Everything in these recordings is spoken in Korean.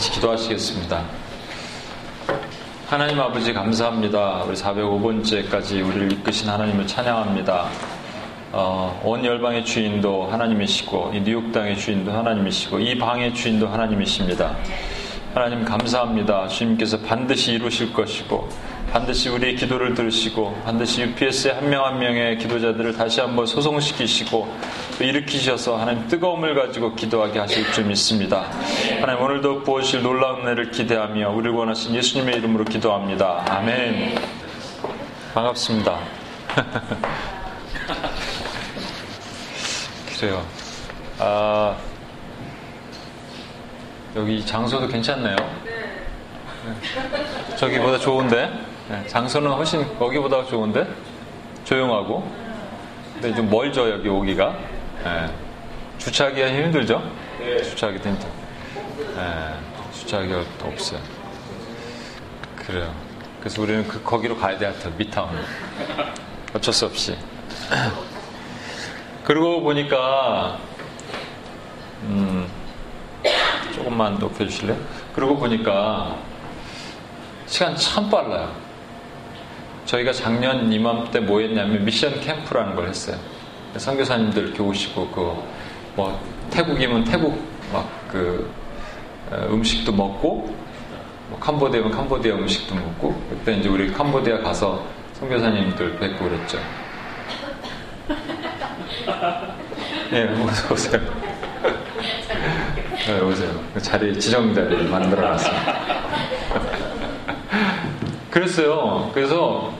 같이 기도하시겠습니다. 하나님 아버지 감사합니다. 우리 405번째까지 우리를 이끄신 하나님을 찬양합니다. 어, 온 열방의 주인도 하나님이시고 이 뉴욕 땅의 주인도 하나님이시고 이 방의 주인도 하나님이십니다. 하나님 감사합니다. 주님께서 반드시 이루실 것이고 반드시 우리의 기도를 들으시고 반드시 UPS의 한 명 한 명의 기도자들을 다시 한번 소송시키시고 또 일으키셔서 하나님 뜨거움을 가지고 기도하게 하실 줄 믿습니다. 하나님 오늘도 부어주실 놀라운 은혜를 기대하며 우리를 원하신 예수님의 이름으로 기도합니다. 아멘. 반갑습니다. 그래요. 아, 여기 장소도 괜찮네요. 네. 저기보다 좋은데? 네, 장소는 훨씬 거기보다 좋은데? 조용하고. 근데 좀 멀죠, 여기 오기가. 네. 주차하기가 힘들죠? 주차하기도 힘들. 네, 주차하기가 없어요. 그래요. 그래서 우리는 그, 거기로 가야 돼, 하여튼, 미타운. 어쩔 수 없이. 그러고 보니까, 음, 조금만 높여주실래요? 그러고 보니까 시간 참 빨라요. 저희가 작년 이맘때 뭐 했냐면 미션 캠프라는 걸 했어요. 선교사님들 이렇게 오시고 그 뭐 태국이면 태국 막그 음식도 먹고 뭐 캄보디아면 캄보디아 음식도 먹고 그때 이제 우리 캄보디아 가서 선교사님들 뵙고 그랬죠. 예, 네, 오세요. 네, 오세요. 그 자리, 지정 자리 만들어 놨습니다. 그랬어요. 그래서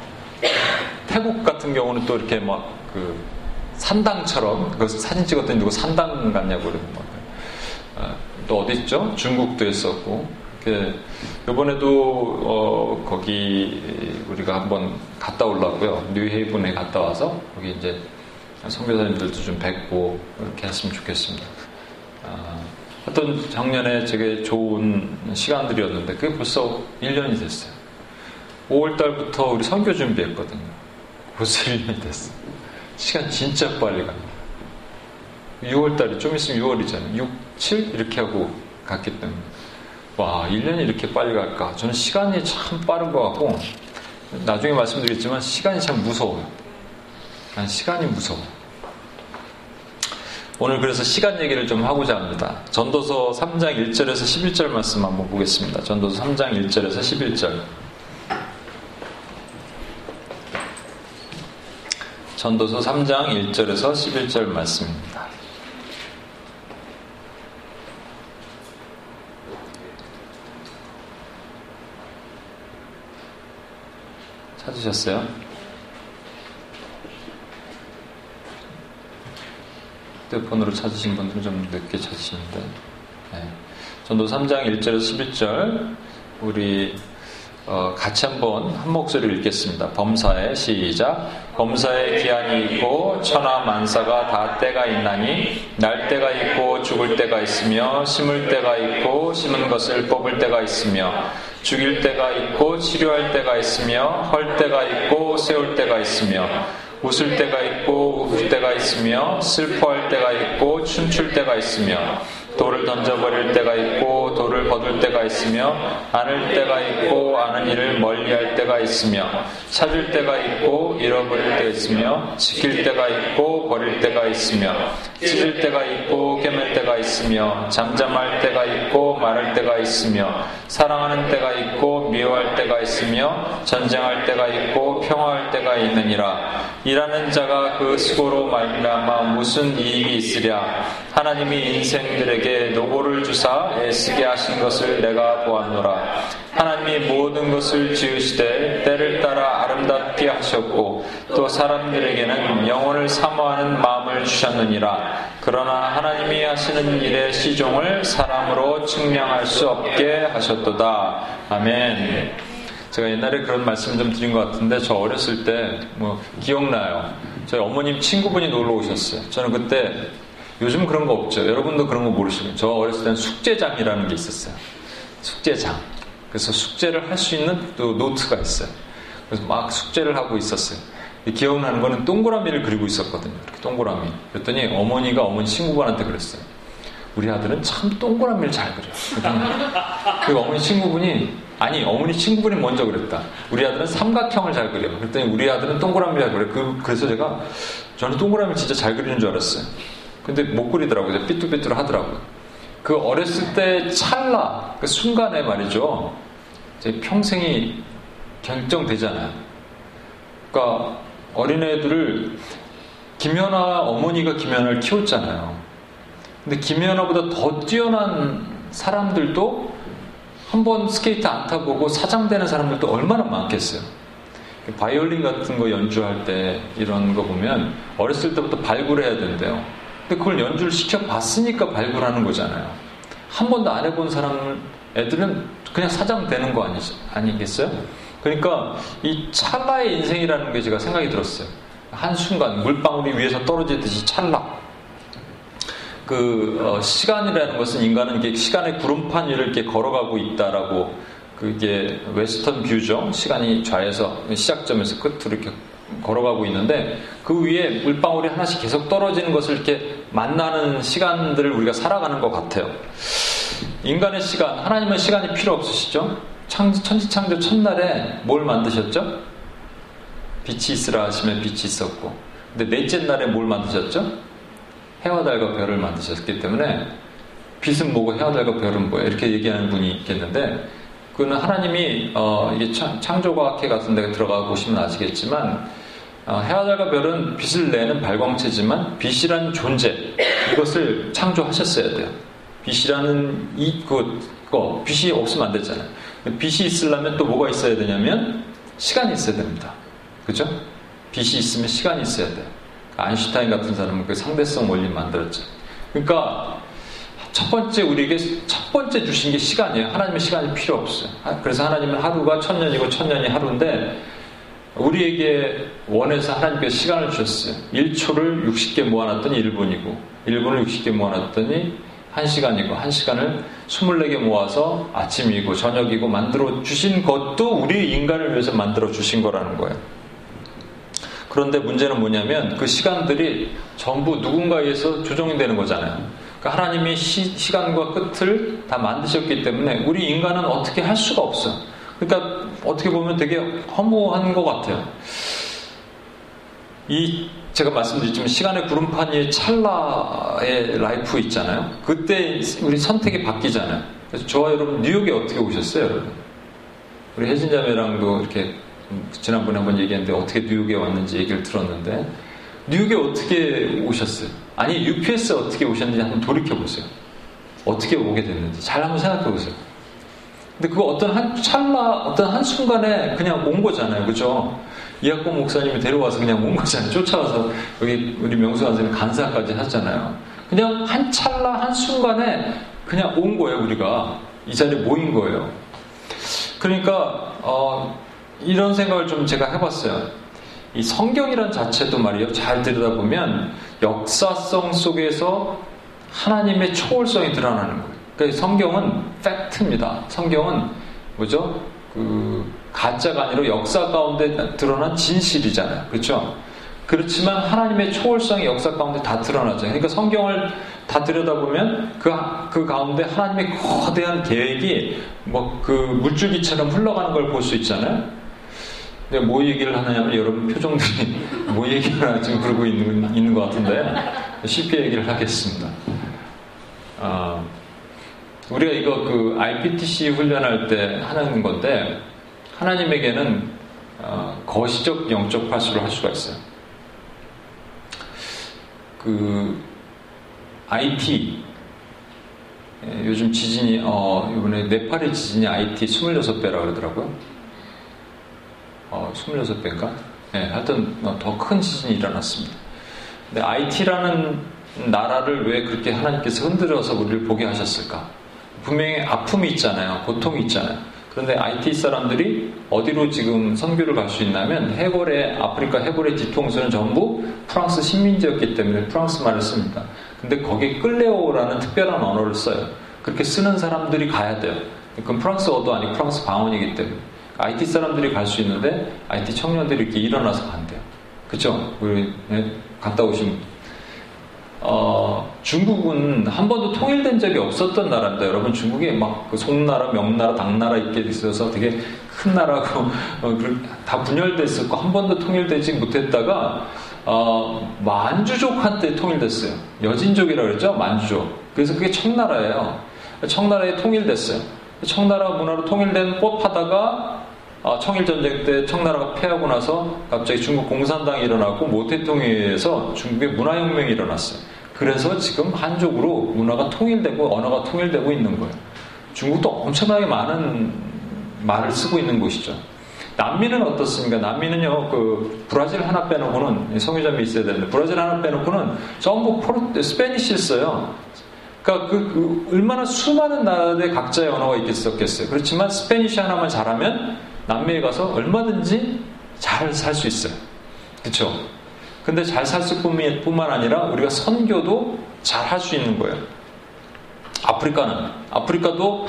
태국 같은 경우는 또 이렇게 막 그 산당처럼 그 사진 찍었더니 누구 산당 같냐고 그러고 막. 아, 또 어디 있죠? 중국도 했었고. 이번에도 어, 거기 우리가 한번 갔다 올라고요. 뉴헤이븐에 갔다 와서 거기 이제 선교사님들도 좀 뵙고 이렇게 했으면 좋겠습니다. 아, 어떤 작년에 되게 좋은 시간들이었는데 그게 벌써 1년이 됐어요. 5월달부터 우리 선교 준비했거든요. 벌써 1년이 됐어요. 시간 진짜 빨리 갑니다. 6월달에 좀 있으면 6월이잖아요. 6, 7 이렇게 하고 갔기 때문에 와 1년이 이렇게 빨리 갈까? 저는 시간이 참 빠른 것 같고 나중에 말씀드리겠지만 시간이 참 무서워요. 난 시간이 무서워. 오늘 그래서 시간 얘기를 좀 하고자 합니다. 전도서 3장 1절에서 11절 말씀 한번 보겠습니다. 전도서 3장 1절에서 11절. 전도서 3장 1절에서 11절 말씀입니다. 찾으셨어요? 휴대폰으로 찾으신 분들은 좀 늦게 찾으시는데. 네. 전도 3장 1절에서 11절 우리 어, 같이 한번 한 목소리를 읽겠습니다. 범사에 시작. 범사에 기한이 있고 천하 만사가 다 때가 있나니 날 때가 있고 죽을 때가 있으며 심을 때가 있고 심은 것을 뽑을 때가 있으며 죽일 때가 있고 치료할 때가 있으며 헐 때가 있고 세울 때가 있으며 웃을 때가 있고 울 때가 있으며 슬퍼할 때가 있고 춤출 때가 있으며 돌을 던져버릴 때가 있고 돌을 거둘 때가 있으며 안을 때가 있고 아는 일을 멀리할 때가 있으며 찾을 때가 있고 잃어버릴 때가 있으며 지킬 때가 있고 버릴 때가 있으며 찢을 때가 있고 깨맬 때가 있으며 잠잠할 때가 있고 말할 때가 있으며 사랑하는 때가 있고 미워할 때가 있으며 전쟁할 때가 있고 평화할 때가 있느니라. 일하는 자가 그 수고로 말미암아 무슨 이익이 있으랴? 하나님이 인생들에게 노고를 주사 애쓰게 하신 것을 내가 보았노라 하나님이 모든 것을 지으시되 때를 따라 아름답게 하셨고 또 사람들에게는 영혼을 사모하는 마음을 주셨느니라 그러나 하나님이 하시는 일의 시종을 사람으로 측량할 수 없게 하셨도다 아멘 제가 옛날에 그런 말씀 좀 드린 것 같은데 저 어렸을 때 뭐 기억나요. 저희 어머님 친구분이 놀러 오셨어요. 저는 그때 요즘 그런 거 없죠. 여러분도 그런 거 모르시면 저 어렸을 때는 숙제장이라는 게 있었어요. 숙제장. 그래서 숙제를 할 수 있는 또 노트가 있어요. 그래서 막 숙제를 하고 있었어요. 기억나는 거는 동그라미를 그리고 있었거든요. 이렇게 동그라미. 그랬더니 어머니가 어머니 친구분한테 그랬어요. 우리 아들은 참 동그라미를 잘 그려. 그 어머니 친구분이 아니 어머니 친구분이 먼저 그랬다. 우리 아들은 삼각형을 잘 그려. 그랬더니 우리 아들은 동그라미를 잘 그려. 그, 그래서 제가 저는 동그라미 진짜 잘 그리는 줄 알았어요. 근데 못 그리더라고요. 삐뚤삐뚤 하더라고요. 그 어렸을 때 찰나 그 순간에 말이죠. 제 평생이 결정되잖아요. 그러니까 어린애들을 김연아 어머니가 김연아를 키웠잖아요. 근데 김연아보다 더 뛰어난 사람들도 한 번 스케이트 안 타보고 사장되는 사람들도 얼마나 많겠어요. 바이올린 같은 거 연주할 때 이런 거 보면 어렸을 때부터 발굴해야 된대요. 근데 그걸 연주를 시켜봤으니까 발굴하는 거잖아요. 한 번도 안 해본 사람 애들은 그냥 사장 되는 거 아니, 아니겠어요? 그러니까 이 찰나의 인생이라는 게 제가 생각이 들었어요. 한순간 물방울이 위에서 떨어지듯이 찰나. 그 어, 시간이라는 것은 인간은 이게 시간의 구름판 위를 이렇게 걸어가고 있다라고 그게 웨스턴 뷰죠. 시간이 좌에서 시작점에서 끝으로 이렇게 걸어가고 있는데 그 위에 물방울이 하나씩 계속 떨어지는 것을 이렇게 만나는 시간들을 우리가 살아가는 것 같아요. 인간의 시간, 하나님은 시간이 필요 없으시죠? 천지창조 첫날에 뭘 만드셨죠? 빛이 있으라 하시면 빛이 있었고 근데 넷째 날에 뭘 만드셨죠? 해와 달과 별을 만드셨기 때문에 빛은 뭐고 해와 달과 별은 뭐야 이렇게 얘기하는 분이 있겠는데 그거는 하나님이 어, 이게 창조과학회 같은 데 들어가 보시면 아시겠지만 어, 해와 달과 별은 빛을 내는 발광체지만 빛이라는 존재 이것을 창조하셨어야 돼요. 빛이라는 이그 거 빛이 없으면 안 되잖아요. 빛이 있으려면 또 뭐가 있어야 되냐면 시간이 있어야 됩니다. 그죠? 빛이 있으면 시간이 있어야 돼요. 아인슈타인 같은 사람은 그 상대성 원리 만들었죠. 그러니까 첫 번째 우리에게 첫 번째 주신 게 시간이에요. 하나님의 시간이 필요 없어요. 그래서 하나님은 하루가 천 년이고 천 년이 하루인데 우리에게 원해서 하나님께서 시간을 주셨어요. 1초를 60개 모아놨더니 1분이고 1분을 60개 모아놨더니 1시간이고 1시간을 24개 모아서 아침이고 저녁이고 만들어 주신 것도 우리 인간을 위해서 만들어 주신 거라는 거예요. 그런데 문제는 뭐냐면 그 시간들이 전부 누군가에 의해서 조정이 되는 거잖아요. 그러니까 하나님이 시, 간과 끝을 다 만드셨기 때문에 우리 인간은 어떻게 할 수가 없어. 그러니까 어떻게 보면 되게 허무한 것 같아요. 이 제가 말씀드렸지만 시간의 구름판 위에 찰나의 라이프 있잖아요. 그때 우리 선택이 바뀌잖아요. 그래서 저와 여러분 뉴욕에 어떻게 오셨어요, 여러분? 우리 혜진 자매랑도 이렇게 지난번에 한번 얘기했는데 어떻게 뉴욕에 왔는지 얘기를 들었는데 뉴욕에 어떻게 오셨어요? 아니 UPS에 어떻게 오셨는지 한번 돌이켜 보세요. 어떻게 오게 됐는지 잘 한번 생각해 보세요. 근데 그거 어떤 한 찰나 어떤 한 순간에 그냥 온 거잖아요, 그죠? 이학권 목사님이 데려와서 그냥 온 거잖아요. 쫓아와서 여기 우리 명수 선생님 간사까지 하잖아요. 그냥 한 찰나 한 순간에 그냥 온 거예요, 우리가 이 자리에 모인 거예요. 그러니까 어, 이런 생각을 좀 제가 해봤어요. 이 성경이란 자체도 말이에요. 잘 들여다보면 역사성 속에서 하나님의 초월성이 드러나는 거예요. 그러니까 성경은 팩트입니다. 성경은 뭐죠? 그 가짜가 아니라 역사 가운데 드러난 진실이잖아요. 그렇죠? 그렇지만 하나님의 초월성이 역사 가운데 다 드러나죠. 그러니까 성경을 다 들여다보면 그, 그 가운데 하나님의 거대한 계획이 뭐 그 물줄기처럼 흘러가는 걸 볼 수 있잖아요. 내가 뭐 얘기를 하느냐면 여러분 표정들이 뭐 얘기를 지금 그러고 있는, 있는 것 같은데 쉽게 얘기를 하겠습니다. 어, 우리가 이거 그 IPTC 훈련할 때 하는 건데 하나님에게는 어, 거시적 영적 파수를 할 수가 있어요. 그 IT 예, 요즘 지진이 어, 이번에 네팔의 지진이 IT 26배라 그러더라고요. 어, 26배인가? 네, 하여튼 어, 더큰 지진이 일어났습니다. 근데 IT라는 나라를 왜 그렇게 하나님께서 흔들어서 우리를 보게 하셨을까? 분명히 아픔이 있잖아요. 고통이 있잖아요. 그런데 IT 사람들이 어디로 지금 선교를 갈 수 있냐면 해골의 아프리카 해골의 뒤통수는 전부 프랑스 식민지였기 때문에 프랑스 말을 씁니다. 근데 거기에 끌레오라는 특별한 언어를 써요. 그렇게 쓰는 사람들이 가야 돼요. 그건 프랑스어도 아니고 프랑스 방언이기 때문에. IT 사람들이 갈 수 있는데 IT 청년들이 이렇게 일어나서 간대요. 그쵸? 우리 네? 갔다 오신 어, 중국은 한 번도 통일된 적이 없었던 나라입니다. 여러분 중국에 막그 송나라, 명나라, 당나라 있게 있어서 되게 큰 나라고 어, 다 분열됐었고 한 번도 통일되지 못했다가 어, 만주족한테 통일됐어요. 여진족이라고 그랬죠? 만주족. 그래서 그게 청나라예요. 청나라에 통일됐어요. 청나라 문화로 통일된 법하다가 어, 청일전쟁 때 청나라가 패하고 나서 갑자기 중국 공산당이 일어나고 모태통일에서 중국의 문화혁명이 일어났어요. 그래서 지금 한족으로 문화가 통일되고 언어가 통일되고 있는 거예요. 중국도 엄청나게 많은 말을 쓰고 있는 곳이죠. 남미는 어떻습니까? 남미는요, 그, 브라질 하나 빼놓고는, 성유점이 있어야 되는데, 브라질 하나 빼놓고는 전부 포르, 스페니쉬를 써요. 그러니까 그, 그, 얼마나 수많은 나라들의 각자의 언어가 있겠었겠어요. 그렇지만 Spanish 하나만 잘하면 남미에 가서 얼마든지 잘 살 수 있어요. 그쵸? 근데 잘 살 수 뿐만 아니라 우리가 선교도 잘 할 수 있는 거예요. 아프리카는, 아프리카도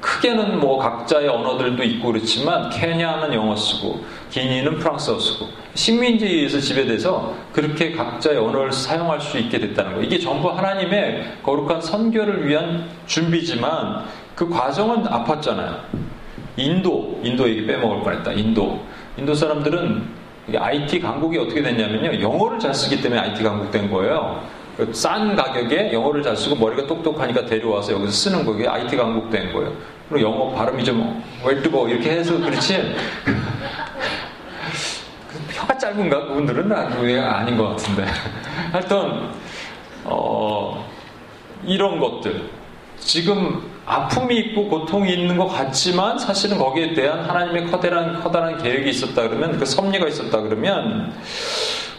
크게는 뭐 각자의 언어들도 있고 그렇지만 케냐는 영어 쓰고 기니는 프랑스어 쓰고 식민지에 의해서 지배돼서 그렇게 각자의 언어를 사용할 수 있게 됐다는 거예요. 이게 전부 하나님의 거룩한 선교를 위한 준비지만 그 과정은 아팠잖아요. 인도, 인도 얘기 빼먹을 뻔했다. 인도. 인도 사람들은 IT 강국이 어떻게 됐냐면요. 영어를 잘 쓰기 때문에 IT 강국 된 거예요. 싼 가격에 영어를 잘 쓰고 머리가 똑똑하니까 데려와서 여기서 쓰는 거게 IT 강국 된 거예요. 그리고 영어 발음이 좀 웰뜨고 이렇게 해서 그렇지. 혀가 짧은가 그분들은 아닌 것 같은데. 하여튼 어, 이런 것들 지금 아픔이 있고 고통이 있는 것 같지만 사실은 거기에 대한 하나님의 커다란 커다란 계획이 있었다 그러면 그 섭리가 있었다 그러면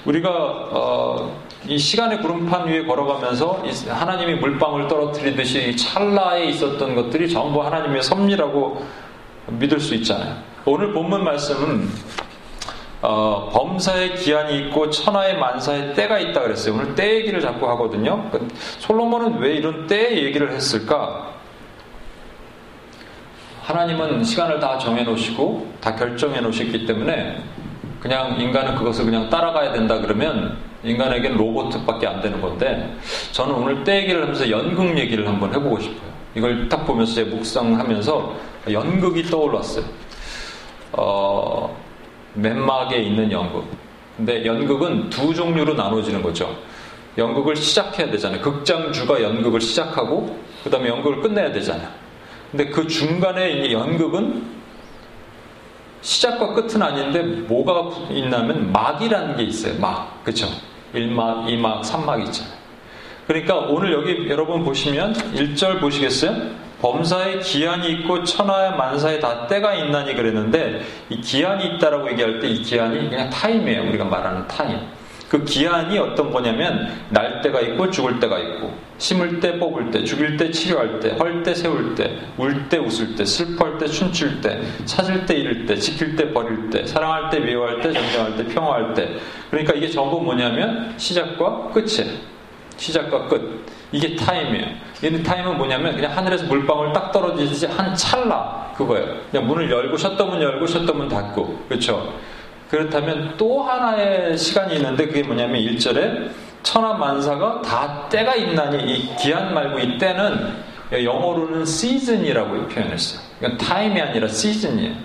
우리가 어, 이 시간의 구름판 위에 걸어가면서 하나님이 물방울 떨어뜨리듯이 찰나에 있었던 것들이 전부 하나님의 섭리라고 믿을 수 있잖아요. 오늘 본문 말씀은 어, 범사의 기한이 있고 천하의 만사의 때가 있다 그랬어요. 오늘 때 얘기를 자꾸 하거든요. 그 솔로몬은 왜 이런 때 얘기를 했을까? 하나님은 시간을 다 정해 놓으시고 다 결정해 놓으셨기 때문에 그냥 인간은 그것을 그냥 따라가야 된다 그러면 인간에게는 로봇밖에 안 되는 건데 저는 오늘 때 얘기를 하면서 연극 얘기를 한번 해보고 싶어요. 이걸 딱 보면서 제 묵상하면서 연극이 떠올랐어요. 어, 맨막에 있는 연극. 근데 연극은 두 종류로 나눠지는 거죠. 연극을 시작해야 되잖아요. 극장주가 연극을 시작하고 그 다음에 연극을 끝내야 되잖아요. 근데 그 중간에 연극은 시작과 끝은 아닌데 뭐가 있냐면 막이라는 게 있어요. 막. 그쵸? 1막, 2막, 3막 있잖아요. 그러니까 오늘 여기 여러분 보시면 1절 보시겠어요? 범사에 기한이 있고 천하에 만사에 다 때가 있나니 그랬는데 이 기한이 있다라고 얘기할 때 이 기한이 그냥 time이에요. 우리가 말하는 time. 그 기한이 어떤 거냐면 날 때가 있고 죽을 때가 있고 심을 때 뽑을 때 죽일 때 치료할 때 헐 때 세울 때 울 때 웃을 때 슬퍼할 때 춤출 때 찾을 때 잃을 때 지킬 때 버릴 때 사랑할 때 미워할 때 존경할 때 평화할 때. 그러니까 이게 전부 뭐냐면 시작과 끝이에요. 시작과 끝. 이게 time이에요. 이 time은 뭐냐면 그냥 하늘에서 물방울 딱 떨어지듯이 한 찰나 그거예요. 그냥 문을 열고 셔터 문 열고 셔터 문 닫고. 그렇죠 그렇다면 또 하나의 시간이 있는데 그게 뭐냐면 1절에 천하 만사가 다 때가 있나니 이 기한 말고 이 때는 영어로는 시즌이라고 표현했어요. 이건 타임이 아니라 시즌이에요.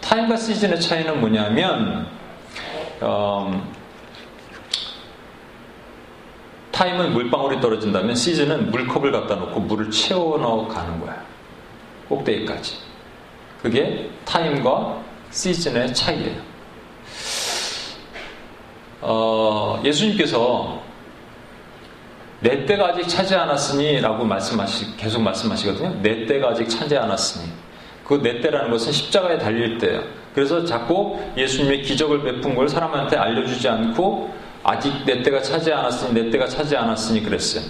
타임과 시즌의 차이는 뭐냐면 어, 타임은 물방울이 떨어진다면 시즌은 물컵을 갖다 놓고 물을 채워 넣어 가는 거예요. 꼭대기까지. 그게 타임과 시즌의 차이예요. 어, 예수님께서 내 때가 아직 차지 않았으니라고 말씀하시 계속 말씀하시거든요. 내 때가 아직 차지 않았으니 그 내 때라는 것은 십자가에 달릴 때예요. 그래서 자꾸 예수님의 기적을 베푼 걸 사람한테 알려주지 않고 아직 내 때가 차지 않았으니 내 때가 차지 않았으니 그랬어요.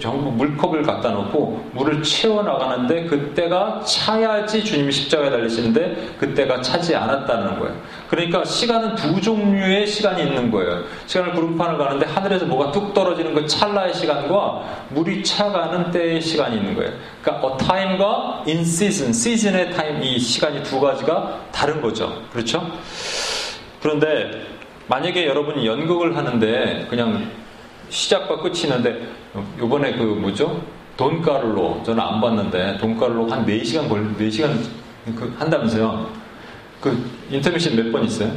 전부 물컵을 갖다 놓고 물을 채워 나가는데 그때가 차야지 주님이 십자가에 달리시는데 그때가 차지 않았다는 거예요. 그러니까 시간은 두 종류의 시간이 있는 거예요. 시간을 구름판을 가는데 하늘에서 뭐가 뚝 떨어지는 그 찰나의 시간과 물이 차가는 때의 시간이 있는 거예요. 그러니까 a time과 in season, season의 타임 이 시간이 두 가지가 다른 거죠. 그렇죠? 그런데 만약에 여러분이 연극을 하는데 그냥 시작과 끝이 있는데 요번에 그 뭐죠? 돈가루로 저는 안 봤는데 돈가루로 한 4시간 걸 4시간 그 한다면서요. 그 인터미션 몇 번 있어요?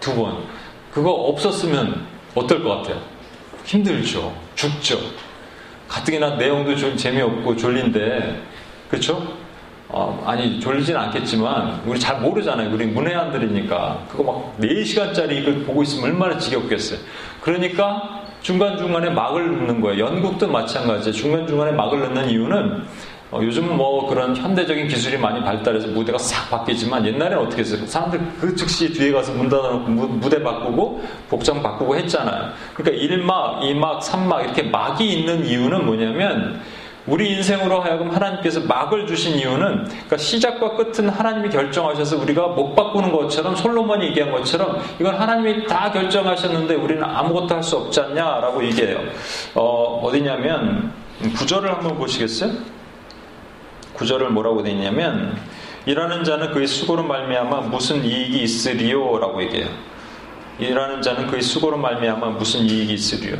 두 번. 그거 없었으면 어떨 것 같아요? 힘들죠. 죽죠. 가뜩이나 내용도 좀 재미없고 졸린데 그렇죠? 어, 아니 졸리진 않겠지만 우리 잘 모르잖아요. 우리 문외한들이니까 그거 막 4시간짜리 이걸 보고 있으면 얼마나 지겹겠어요. 그러니까 중간중간에 막을 넣는 거예요. 연극도 마찬가지예요. 중간중간에 막을 넣는 이유는 어, 요즘은 뭐 그런 현대적인 기술이 많이 발달해서 무대가 싹 바뀌지만 옛날에는 어떻게 했어요? 사람들 그 즉시 뒤에 가서 문 닫아놓고 무 대 바꾸고 복장 바꾸고 했잖아요. 그러니까 1막, 2막, 3막 이렇게 막이 있는 이유는 뭐냐면 우리 인생으로 하여금 하나님께서 막을 주신 이유는 그러니까 시작과 끝은 하나님이 결정하셔서 우리가 못 바꾸는 것처럼 솔로몬이 얘기한 것처럼 이건 하나님이 다 결정하셨는데 우리는 아무것도 할 수 없지 않냐라고 얘기해요. 어, 어디냐면 구절을 한번 보시겠어요? 구절을 뭐라고 되어 있냐면 일하는 자는 그의 수고로 말미암아 무슨 이익이 있으리요라고 얘기해요. 일하는 자는 그의 수고로 말미암아 무슨 이익이 있으리요.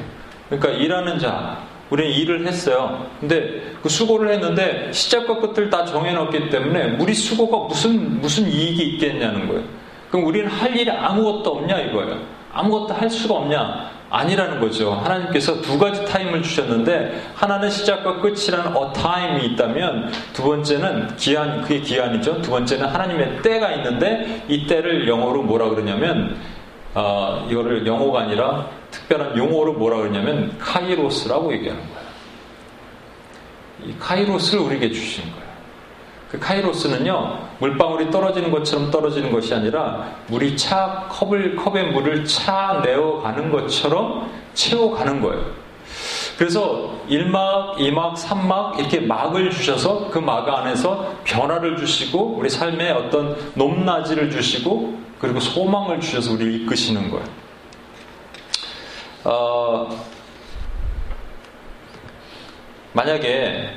그러니까 일하는 자 우리는 일을 했어요. 근데 그 수고를 했는데 시작과 끝을 다 정해놨기 때문에 우리 수고가 무슨 무슨 이익이 있겠냐는 거예요. 그럼 우리는 할 일이 아무것도 없냐 이거예요. 아무것도 할 수가 없냐? 아니라는 거죠. 하나님께서 두 가지 time을 주셨는데 하나는 시작과 끝이라는 a time이 있다면 두 번째는 기한 그게 기한이죠. 두 번째는 하나님의 때가 있는데 이 때를 영어로 뭐라 그러냐면 어, 이거를 영어가 아니라 특별한 용어로 뭐라 그러냐면 카이로스라고 얘기하는 거예요. 이 카이로스를 우리에게 주신 거예요. 그 카이로스는요, 물방울이 떨어지는 것처럼 떨어지는 것이 아니라 물이 차, 컵을, 컵에 물을 차 내어 가는 것처럼 채워 가는 거예요. 그래서 1막, 2막, 3막 이렇게 막을 주셔서 그 막 안에서 변화를 주시고 우리 삶에 어떤 높낮이를 주시고 그리고 소망을 주셔서 우리를 이끄시는 거예요. 어, 만약에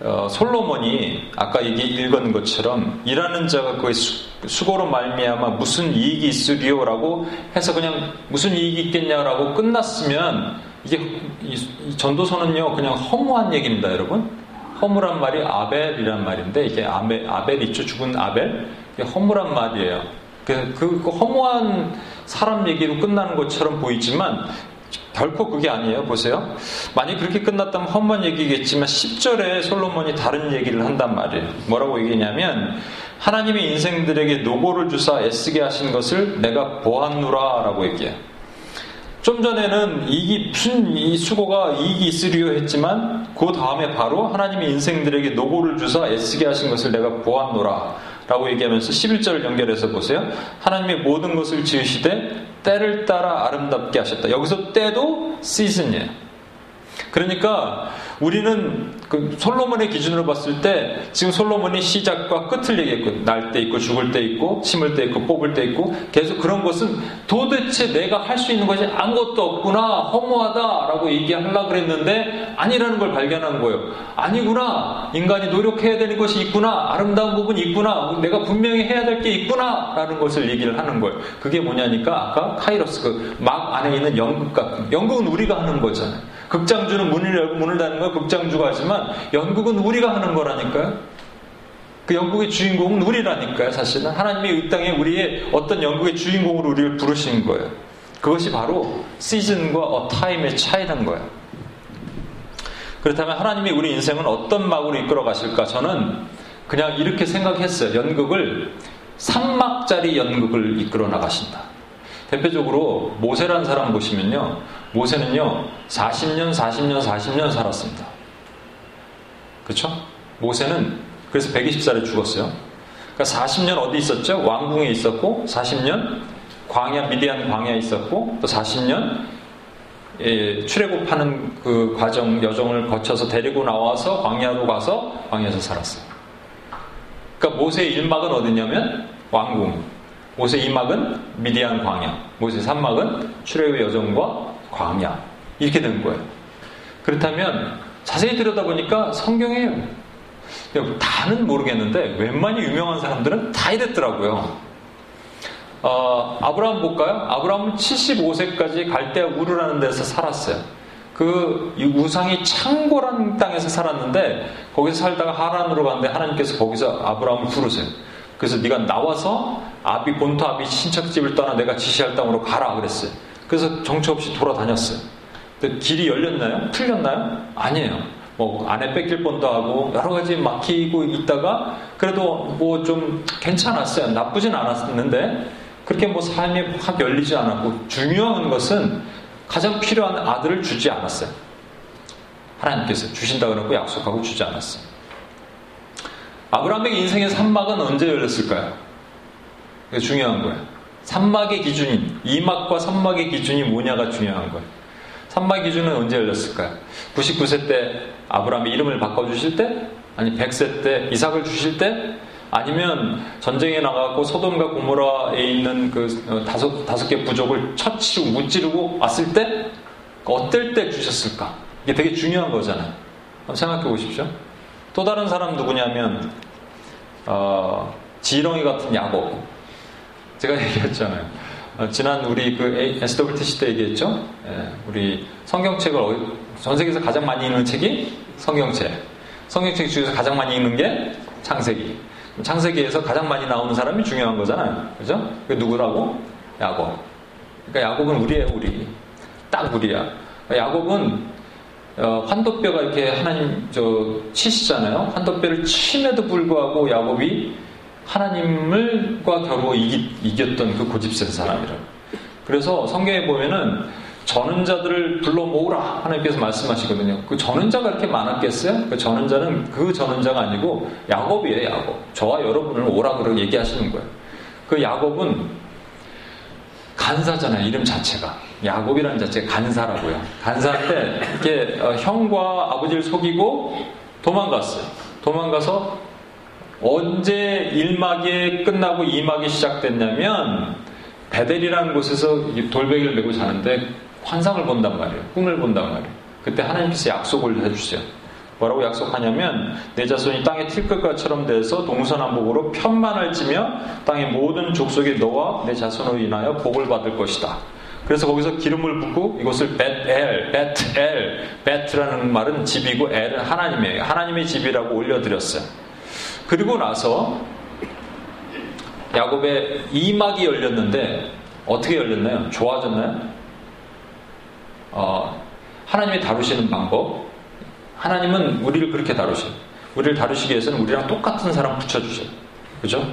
어, 솔로몬이 아까 얘기 읽은 것처럼 일하는 자가 그의 수, 고로 말미암아 무슨 이익이 있으리요라고 해서 그냥 무슨 이익이 있겠냐라고 끝났으면 이게 이, 이 전도서는요 그냥 허무한 얘기입니다 여러분. 허무란 말이 아벨이란 말인데 이게 아벨, 아벨 있죠? 죽은 아벨? 이게 허무란 말이에요 그, 그, 그 허무한 사람 얘기로 끝나는 것처럼 보이지만 결코 그게 아니에요. 보세요. 만약 그렇게 끝났다면 험한 얘기겠지만 10절에 솔로몬이 다른 얘기를 한단 말이에요. 뭐라고 얘기냐면 하나님의 인생들에게 노고를 주사 애쓰게 하신 것을 내가 보았노라 라고 얘기해요. 좀 전에는 이익이 수고가 이익이 있으리요 했지만 그 다음에 바로 하나님의 인생들에게 노고를 주사 애쓰게 하신 것을 내가 보았노라 라고 얘기하면서 11절을 연결해서 보세요. 하나님의 모든 것을 지으시되 때를 따라 아름답게 하셨다. 여기서 때도 시즌이에요. 그러니까 우리는 그 솔로몬의 기준으로 봤을 때 지금 솔로몬이 시작과 끝을 얘기했고 날 때 있고 죽을 때 있고 심을 때 있고 뽑을 때 있고 계속 그런 것은 도대체 내가 할 수 있는 것이 아무것도 없구나 허무하다라고 얘기하려고 그랬는데 아니라는 걸 발견한 거예요. 아니구나 인간이 노력해야 되는 것이 있구나 아름다운 부분이 있구나 내가 분명히 해야 될 게 있구나라는 것을 얘기를 하는 거예요. 그게 뭐냐니까 아까 카이로스 그 막 안에 있는 연극 같은 연극은 우리가 하는 거잖아요. 극장주는 문을 열고 문을 닫는 건 극장주가 하지만 연극은 우리가 하는 거라니까요. 그 연극의 주인공은 우리라니까요, 사실은. 하나님이 이 땅에 우리의 어떤 연극의 주인공으로 우리를 부르신 거예요. 그것이 바로 시즌과 어 타임의 차이라는 거예요. 그렇다면 하나님이 우리 인생은 어떤 막으로 이끌어 가실까? 저는 그냥 이렇게 생각했어요. 연극을 3막짜리 연극을 이끌어 나가신다. 대표적으로 모세란 사람 보시면요. 모세는요, 40년, 40년, 40년 살았습니다. 그렇죠? 모세는 그래서 120살에 죽었어요. 그러니까 40년 어디 있었죠? 왕궁에 있었고, 40년 광야, 미디안 광야에 있었고, 또 40년 예, 출애굽하는 그 과정, 여정을 거쳐서 데리고 나와서 광야로 가서 광야에서 살았어요. 그러니까 모세의 1막은 어디냐면 왕궁. 모세 2막은 미디안 광야. 모세 3막은 출애굽의 여정과 광야 이렇게 된 거예요. 그렇다면 자세히 들여다보니까 성경에 다는 모르겠는데 웬만히 유명한 사람들은 다 이랬더라고요. 어, 아브라함 볼까요? 아브라함은 75세까지 갈대아 우르라는 데서 살았어요. 그 우상이 창고란 땅에서 살았는데 거기서 살다가 하란으로 갔는데 하나님께서 거기서 아브라함을 부르세요. 그래서 네가 나와서 아비 본토 아비 친척집을 떠나 내가 지시할 땅으로 가라 그랬어요. 그래서 정처 없이 돌아다녔어요. 근데 길이 열렸나요? 풀렸나요? 아니에요. 뭐 안에 뺏길 뻔도 하고 여러 가지 막히고 있다가 그래도 뭐 좀 괜찮았어요. 나쁘진 않았는데 그렇게 뭐 삶이 확 열리지 않았고 중요한 것은 가장 필요한 아들을 주지 않았어요. 하나님께서 주신다 그러고 약속하고 주지 않았어요. 아브라함의 인생의 산막은 언제 열렸을까요? 중요한 거예요. 산막의 기준인, 이막과 산막의 기준이 뭐냐가 중요한 거예요. 산막 기준은 언제 열렸을까요? 99세 때 아브라함의 이름을 바꿔주실 때? 아니 100세 때 이삭을 주실 때? 아니면 전쟁에 나가고 소돔과 고모라에 있는 그 어, 다섯, 다섯 개 부족을 처치고 무찌르고 왔을 때? 어떨 때 주셨을까? 이게 되게 중요한 거잖아요. 한번 생각해 보십시오. 또 다른 사람 누구냐면 어, 지렁이 같은 야곱. 제가 얘기했잖아요. 어, 지난 우리 그 SWTC 때 얘기했죠. 예, 우리 성경책을 전 세계에서 가장 많이 읽는 책이 성경책. 성경책 중에서 가장 많이 읽는 게 창세기. 창세기에서 가장 많이 나오는 사람이 중요한 거잖아요. 그죠? 그 누구라고? 야곱. 그러니까 야곱은 우리예요, 우리. 딱 우리야. 야곱은 어, 환도뼈가 이렇게 하나님 저 치시잖아요. 환도뼈를 침에도 불구하고 야곱이 하나님을과 겨루 이기, 이겼던 그 고집센 사람이라. 그래서 성경에 보면은 저는 자들을 불러 모으라 하나님께서 말씀하시거든요. 그 저는 자가 이렇게 많았겠어요? 그 저는 자는 그 저는 자가 아니고 야곱이에요, 야곱. 저와 여러분을 오라 그러고 얘기하시는 거예요. 그 야곱은 간사잖아요, 이름 자체가. 야곱이라는 자체가 간사라고요. 간사인데 이렇게 어, 형과 아버지를 속이고 도망갔어요. 도망가서 언제 1막이 끝나고 2막이 시작됐냐면 베델이라는 곳에서 돌베개를 메고 자는데 환상을 본단 말이에요. 꿈을 본단 말이에요. 그때 하나님께서 약속을 해주세요. 뭐라고 약속하냐면 내 자손이 땅의 틀끝과처럼 돼서 동서남북으로 편만을 찌며 땅의 모든 족속이 너와 내 자손으로 인하여 복을 받을 것이다. 그래서 거기서 기름을 붓고 이것을 벳엘, 벳엘, 벳라는 말은 집이고 엘은 하나님이에요. 하나님의 집이라고 올려드렸어요. 그리고 나서 야곱의 이막이 열렸는데 어떻게 열렸나요? 좋아졌나요? 어, 하나님이 다루시는 방법. 하나님은 우리를 그렇게 다루셔요. 우리를 다루시기 위해서는 우리랑 똑같은 사람 붙여주셔요. 그죠?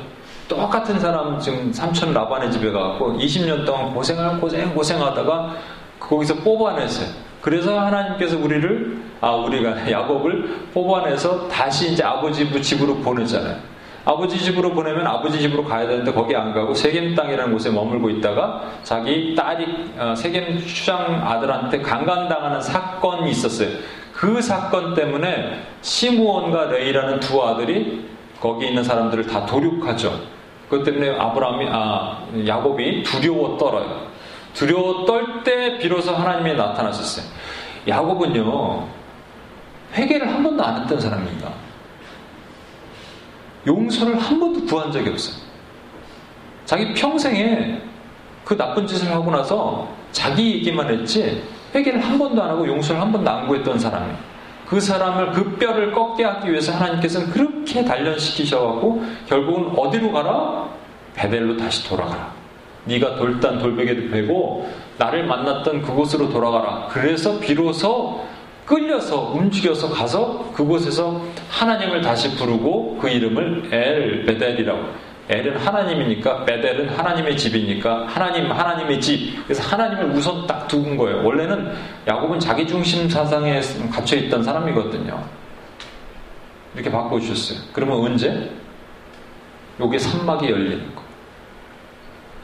똑같은 사람 지금 삼촌 라반의 집에 가고 20년 동안 고생을 고생 고생하다가 거기서 뽑아냈어요. 그래서 하나님께서 우리를 아 우리가 야곱을 뽑아내서 다시 이제 아버지 집으로 보내잖아요. 아버지 집으로 보내면 아버지 집으로 가야 되는데 거기 안 가고 세겜 땅이라는 곳에 머물고 있다가 자기 딸이 어, 세겜 추장 아들한테 강간당하는 사건이 있었어요. 그 사건 때문에 시무원과 레이라는 두 아들이 거기 있는 사람들을 다 도륙하죠. 그것 때문에 아브라함이 아 야곱이 두려워 떨어요. 두려워 떨 때 비로소 하나님이 나타나셨어요. 야곱은요 회개를 한 번도 안 했던 사람입니다. 용서를 한 번도 구한 적이 없어요. 자기 평생에 그 나쁜 짓을 하고 나서 자기 얘기만 했지 회개를 한 번도 안 하고 용서를 한 번도 안 구했던 사람이에요. 그 사람을 그 뼈를 꺾게 하기 위해서 하나님께서는 그렇게 단련시키셔갖고 결국은 어디로 가라? 베델로 다시 돌아가라. 네가 돌단 돌베개도 베고 나를 만났던 그곳으로 돌아가라. 그래서 비로소 끌려서 움직여서 가서 그곳에서 하나님을 다시 부르고 그 이름을 엘 베델이라고 엘은 하나님이니까 베델은 하나님의 집이니까 하나님 하나님의 집 그래서 하나님을 우선 딱 두은 거예요. 원래는 야곱은 자기 중심 사상에 갇혀 있던 사람이거든요. 이렇게 바꿔 주셨어요. 그러면 언제? 요게 산막이 열리는 거.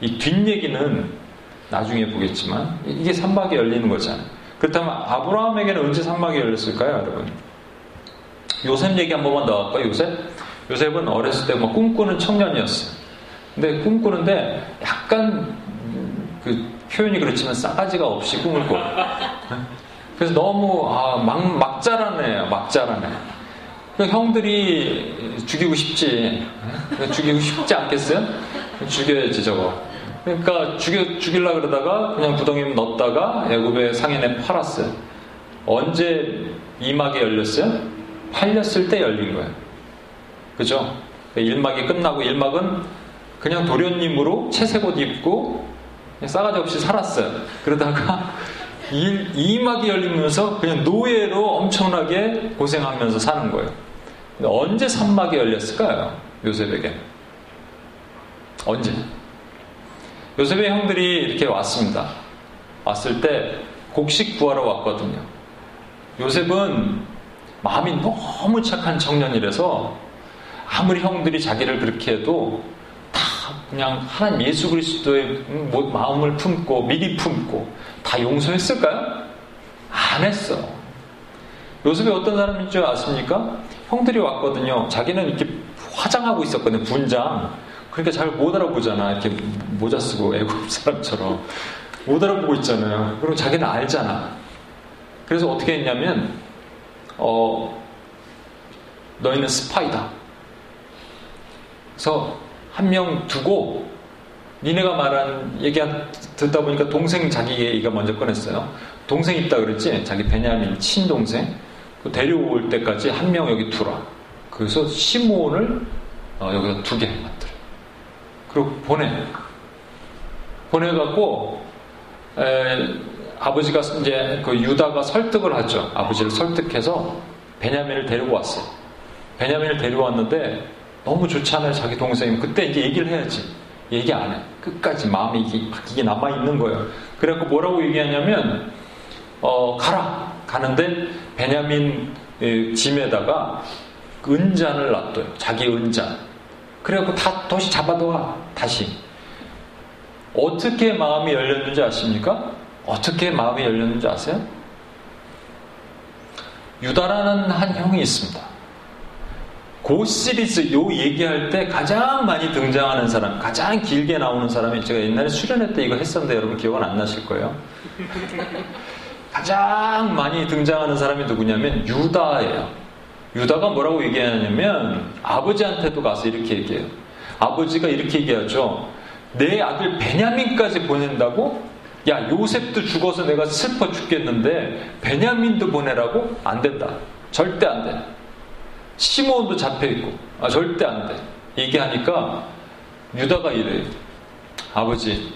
이 뒷얘기는 나중에 보겠지만 이게 산막이 열리는 거잖아요. 그렇다면 아브라함에게는 언제 산막이 열렸을까요, 여러분? 요셉 얘기 한 번만 더 할까요, 요셉? 요셉은 어렸을 때 뭐 꿈꾸는 청년이었어요. 근데 꿈꾸는데 약간 그 표현이 그렇지만 싸가지가 없이 꿈을 꿔. 그래서 너무 아, 막, 막 자라네, 막 자라네. 그 형들이 죽이고 싶지. 죽이고 싶지 않겠어요? 죽여야지 저거. 그러니까 죽여 죽일라 그러다가 그냥 구덩이에 넣었다가 애굽의 상인에 팔았어요. 언제 이막이 열렸어요? 팔렸을 때 열린 거예요. 그죠? 일막이 끝나고 일막은 그냥 도련님으로 채색옷 입고 싸가지 없이 살았어요. 그러다가 이막이 열리면서 그냥 노예로 엄청나게 고생하면서 사는 거예요. 언제 삼막이 열렸을까요? 요셉에게. 언제? 요셉의 형들이 이렇게 왔습니다. 왔을 때 곡식 구하러 왔거든요. 요셉은 마음이 너무 착한 청년이라서 아무리 형들이 자기를 그렇게 해도 다 그냥 하나님 예수 그리스도의 마음을 품고 미리 품고 다 용서했을까요? 안 했어. 요셉이 어떤 사람인 줄 아십니까? 형들이 왔거든요. 자기는 이렇게 화장하고 있었거든요. 분장. 그러니까 잘 못 알아보잖아. 이렇게 모자 쓰고 애국 사람처럼. 못 알아보고 있잖아요. 그리고 자기는 알잖아. 그래서 어떻게 했냐면, 어, 너희는 스파이다. 그래서 한 명 두고, 니네가 말한 얘기 듣다 보니까 동생 자기 얘기가 먼저 꺼냈어요. 동생 있다 그랬지? 자기 베냐민 친동생. 그 데려올 때까지 한 명 여기 두라. 그래서 시몬을 어, 여기다 두개 만들어. 그리고 보내. 보내갖고 에, 아버지가 이제 그 유다가 설득을 하죠. 아버지를 설득해서 베냐민을 데리고 왔어요. 베냐민을 데려왔는데 너무 좋지 않아요. 자기 동생이. 그때 이제 얘기를 해야지. 얘기 안 해. 끝까지 마음이 이게, 이게 남아있는 거예요. 그래갖고 뭐라고 얘기하냐면, 어, 가라. 가는데 베냐민 짐에다가 은잔을 놔둬요. 자기 은잔. 그래갖고 다 다시 잡아둬. 다시. 어떻게 마음이 열렸는지 아십니까? 어떻게 마음이 열렸는지 아세요? 유다라는 한 형이 있습니다. 고 시리즈 요 얘기할 때 가장 많이 등장하는 사람, 가장 길게 나오는 사람이 제가 옛날에 수련회 때 이거 했었는데 여러분 기억은 안 나실 거예요. 가장 많이 등장하는 사람이 누구냐면 유다예요. 유다가 뭐라고 얘기하냐면 아버지한테도 가서 이렇게 얘기해요. 아버지가 이렇게 얘기하죠. 내 아들 베냐민까지 보낸다고? 야 요셉도 죽어서 내가 슬퍼 죽겠는데 베냐민도 보내라고? 안 된다. 절대 안 돼. 시몬도 잡혀 있고 아 절대 안 돼. 얘기하니까 유다가 이래요. 아버지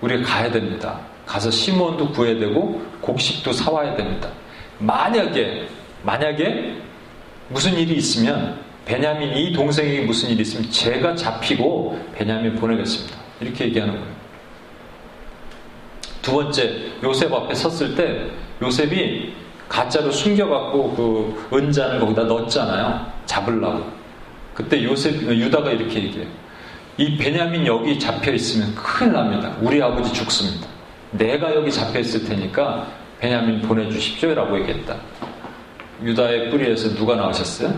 우리가 가야 됩니다. 가서 시몬도 구해야 되고 곡식도 사와야 됩니다. 만약에 만약에 무슨 일이 있으면 베냐민 이 동생에게 무슨 일이 있으면 제가 잡히고 베냐민 보내겠습니다. 이렇게 얘기하는 거예요. 두 번째 요셉 앞에 섰을 때 요셉이 가짜로 숨겨갖고 그 은잔을 거기다 넣었잖아요. 잡으려고. 그때 요셉 유다가 이렇게 얘기해요. 이 베냐민 여기 잡혀 있으면 큰일 납니다. 우리 아버지 죽습니다. 내가 여기 잡혀 있을 테니까 베냐민 보내주십시오라고 얘기했다. 유다의 뿌리에서 누가 나오셨어요?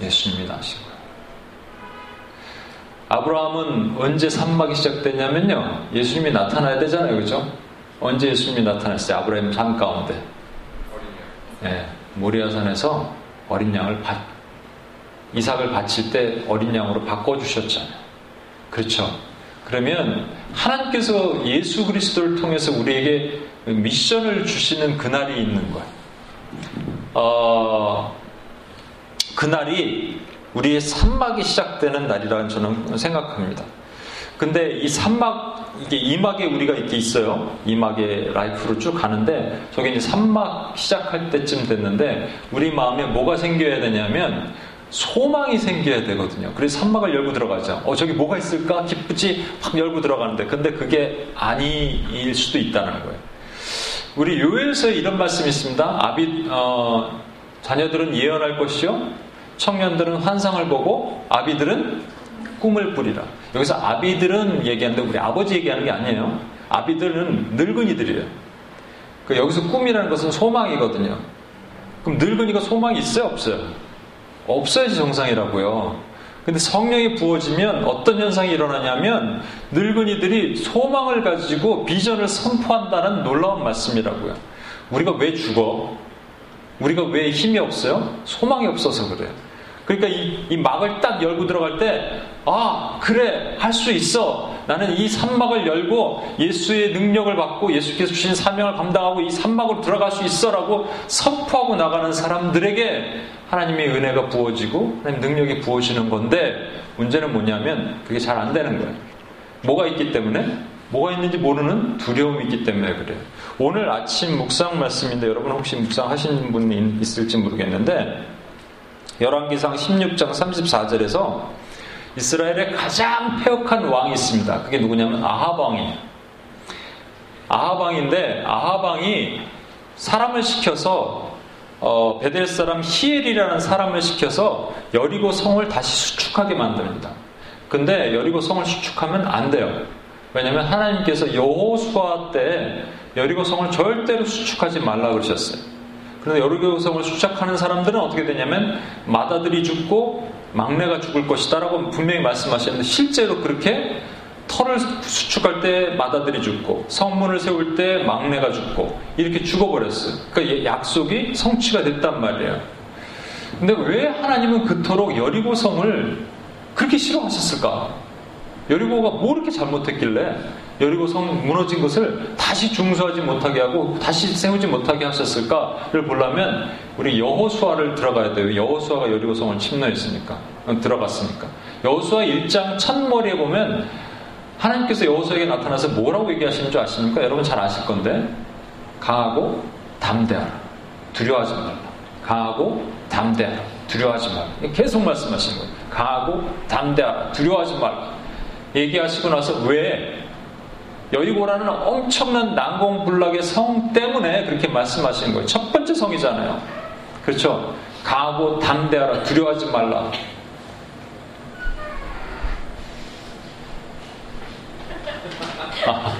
예수님이 나오신 거예요. 아브라함은 언제 산막이 시작됐냐면요. 예수님이 나타나야 되잖아요. 그죠? 언제 예수님이 나타났어요? 아브라함 삶 가운데. 네, 모리아산에서 어린 양을 바, 이삭을 바칠 때 어린 양으로 바꿔주셨잖아요. 그렇죠. 그러면 하나님께서 예수 그리스도를 통해서 우리에게 미션을 주시는 그날이 있는 거예요. 어, 그날이 우리의 산막이 시작되는 날이라는 저는 생각합니다. 근데 이 산막, 이게 이막에 우리가 이렇게 있어요. 이막의 라이프로 쭉 가는데, 저게 이제 산막 시작할 때쯤 됐는데, 우리 마음에 뭐가 생겨야 되냐면, 소망이 생겨야 되거든요. 그래서 산막을 열고 들어가죠. 어, 저기 뭐가 있을까? 기쁘지? 확 열고 들어가는데. 근데 그게 아니일 수도 있다는 거예요. 우리 요엘서에 이런 말씀이 있습니다. 아비, 어, 자녀들은 예언할 것이요. 청년들은 환상을 보고, 아비들은 꿈을 꾸리라. 여기서 아비들은 얘기하는데 우리 아버지 얘기하는 게 아니에요. 아비들은 늙은이들이에요. 그 여기서 꿈이라는 것은 소망이거든요. 그럼 늙은이가 소망이 있어요? 없어요? 없어야지 정상이라고요. 근데 성령이 부어지면 어떤 현상이 일어나냐면 늙은이들이 소망을 가지고 비전을 선포한다는 놀라운 말씀이라고요. 우리가 왜 죽어? 우리가 왜 힘이 없어요? 소망이 없어서 그래요. 그러니까 이, 이 막을 딱 열고 들어갈 때, 아, 그래, 할 수 있어. 나는 이 산막을 열고 예수의 능력을 받고 예수께서 주신 사명을 감당하고 이 산막으로 들어갈 수 있어라고 선포하고 나가는 사람들에게 하나님의 은혜가 부어지고 하나님 능력이 부어지는 건데 문제는 뭐냐면 그게 잘 안 되는 거예요. 뭐가 있기 때문에 뭐가 있는지 모르는 두려움이 있기 때문에 그래요. 오늘 아침 묵상 말씀인데 여러분 혹시 묵상하신 분이 있을지 모르겠는데 열왕기상 16장 34절에서 이스라엘의 가장 폐역한 왕이 있습니다. 그게 누구냐면 아합 왕이에요. 아합 왕인데 아합 왕이 사람을 시켜서 어, 베델 사람 히엘이라는 사람을 시켜서 여리고 성을 다시 수축하게 만듭니다. 근데 여리고 성을 수축하면 안 돼요. 왜냐하면 하나님께서 여호수아 때 여리고 성을 절대로 수축하지 말라 그러셨어요. 그런데 여리고 성을 수축하는 사람들은 어떻게 되냐면 마다들이 죽고 막내가 죽을 것이다라고 분명히 말씀하셨는데 실제로 그렇게 털을 수축할 때 마다들이 죽고 성문을 세울 때 막내가 죽고 이렇게 죽어버렸어요. 그러니까 약속이 성취가 됐단 말이에요. 근데 왜 하나님은 그토록 여리고성을 그렇게 싫어하셨을까? 여리고가 뭐 이렇게 잘못했길래 여리고 성 무너진 것을 다시 중수하지 못하게 하고 다시 세우지 못하게 하셨을까를 보려면 우리 여호수아를 들어가야 돼요. 여호수아가 여리고 성을 침노했으니까. 어, 들어갔으니까. 여호수아 1장 첫머리에 보면 하나님께서 여호수아에게 나타나서 뭐라고 얘기하시는 줄 아십니까? 여러분 잘 아실 건데 강하고 담대하라. 두려워하지 말라. 강하고 담대하라. 두려워하지 말라. 계속 말씀하시는 거예요. 강하고 담대하라. 두려워하지 말라. 얘기하시고 나서 왜 여리고라는 엄청난 난공불락의 성 때문에 그렇게 말씀하시는 거예요. 첫 번째 성이잖아요. 그렇죠? 강하고 담대하라 두려워하지 말라. 아,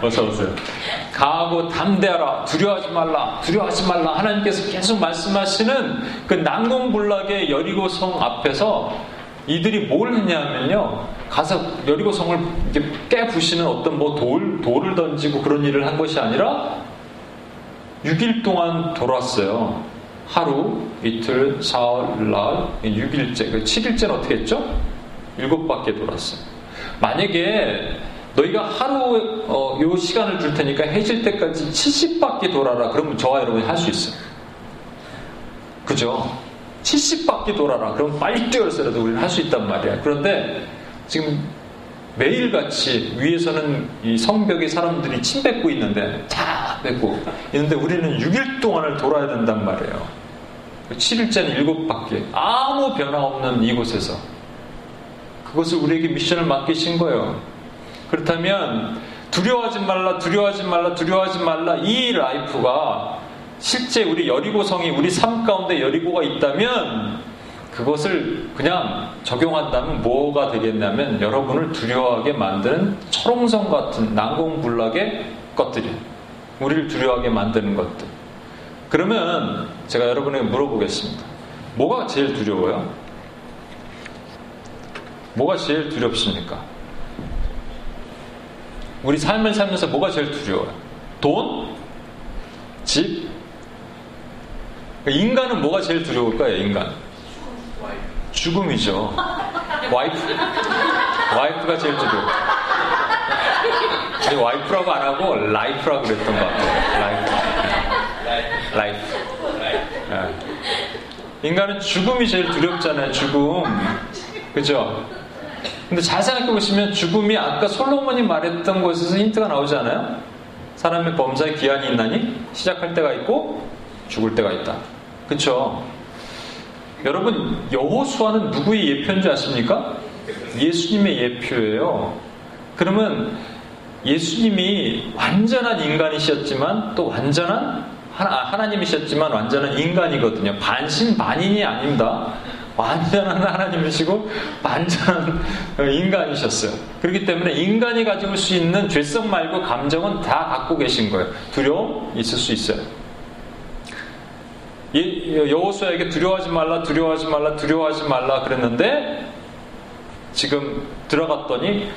어서 오세요. 강하고 담대하라 두려워하지 말라 두려워하지 말라 하나님께서 계속 말씀하시는 그 난공불락의 여리고 성 앞에서 이들이 뭘 했냐면요. 가서 여리고 성을 깨 부시는 어떤 뭐 돌, 돌을 던지고 그런 일을 한 것이 아니라 6일 동안 돌았어요. 하루, 이틀, 사흘, 날, 6일째. 7일째는 그 어떻게 했죠? 7바퀴 돌았어요. 만약에 너희가 하루 어, 요 시간을 줄 테니까 해질 때까지 70바퀴 돌아라. 그러면 저와 여러분이 할 수 있어요. 그죠? 70바퀴 돌아라. 그럼 빨리 뛰어서라도 우리는 할 수 있단 말이야. 그런데 지금 매일같이 위에서는 이 성벽에 사람들이 침 뱉고 있는데 다 뱉고 있는데 우리는 6일 동안을 돌아야 된단 말이에요. 7일째는 7바퀴. 아무 변화 없는 이곳에서. 그것을 우리에게 미션을 맡기신 거예요. 그렇다면 두려워하지 말라, 두려워하지 말라, 두려워하지 말라 이 life가 실제 우리 여리고성이 우리 삶 가운데 여리고가 있다면 그것을 그냥 적용한다면 뭐가 되겠냐면 여러분을 두려워하게 만드는 철옹성 같은 난공불락의 것들이 우리를 두려워하게 만드는 것들. 그러면 제가 여러분에게 물어보겠습니다. 뭐가 제일 두려워요? 뭐가 제일 두렵습니까? 우리 삶을 살면서 뭐가 제일 두려워요? 돈? 집? 인간은 뭐가 제일 두려울까요, 인간? 죽음이죠. 와이프. 와이프가 제일 두려워. 우리 와이프라고 안 하고 life라고 그랬던 것 같아요. life. life. 네. 인간은 죽음이 제일 두렵잖아요, 죽음. 그죠? 근데 잘 생각해 보시면 죽음이 아까 솔로몬이 말했던 곳에서 힌트가 나오지 않아요? 사람의 범사에 기한이 있나니? 시작할 때가 있고 죽을 때가 있다. 그쵸? 여러분, 여호수아는 누구의 예표인 줄 아십니까? 예수님의 예표예요. 그러면 예수님이 완전한 인간이셨지만 또 완전한 하나, 님이셨지만 완전한 인간이거든요. 반신반인이 아닙니다. 완전한 하나님이시고 완전한 인간이셨어요. 그렇기 때문에 인간이 가지고 수 있는 죄성 말고 감정은 다 갖고 계신 거예요. 두려움 있을 수 있어요. 여호수아에게 두려워하지 말라, 두려워하지 말라, 두려워하지 말라 그랬는데 지금 들어갔더니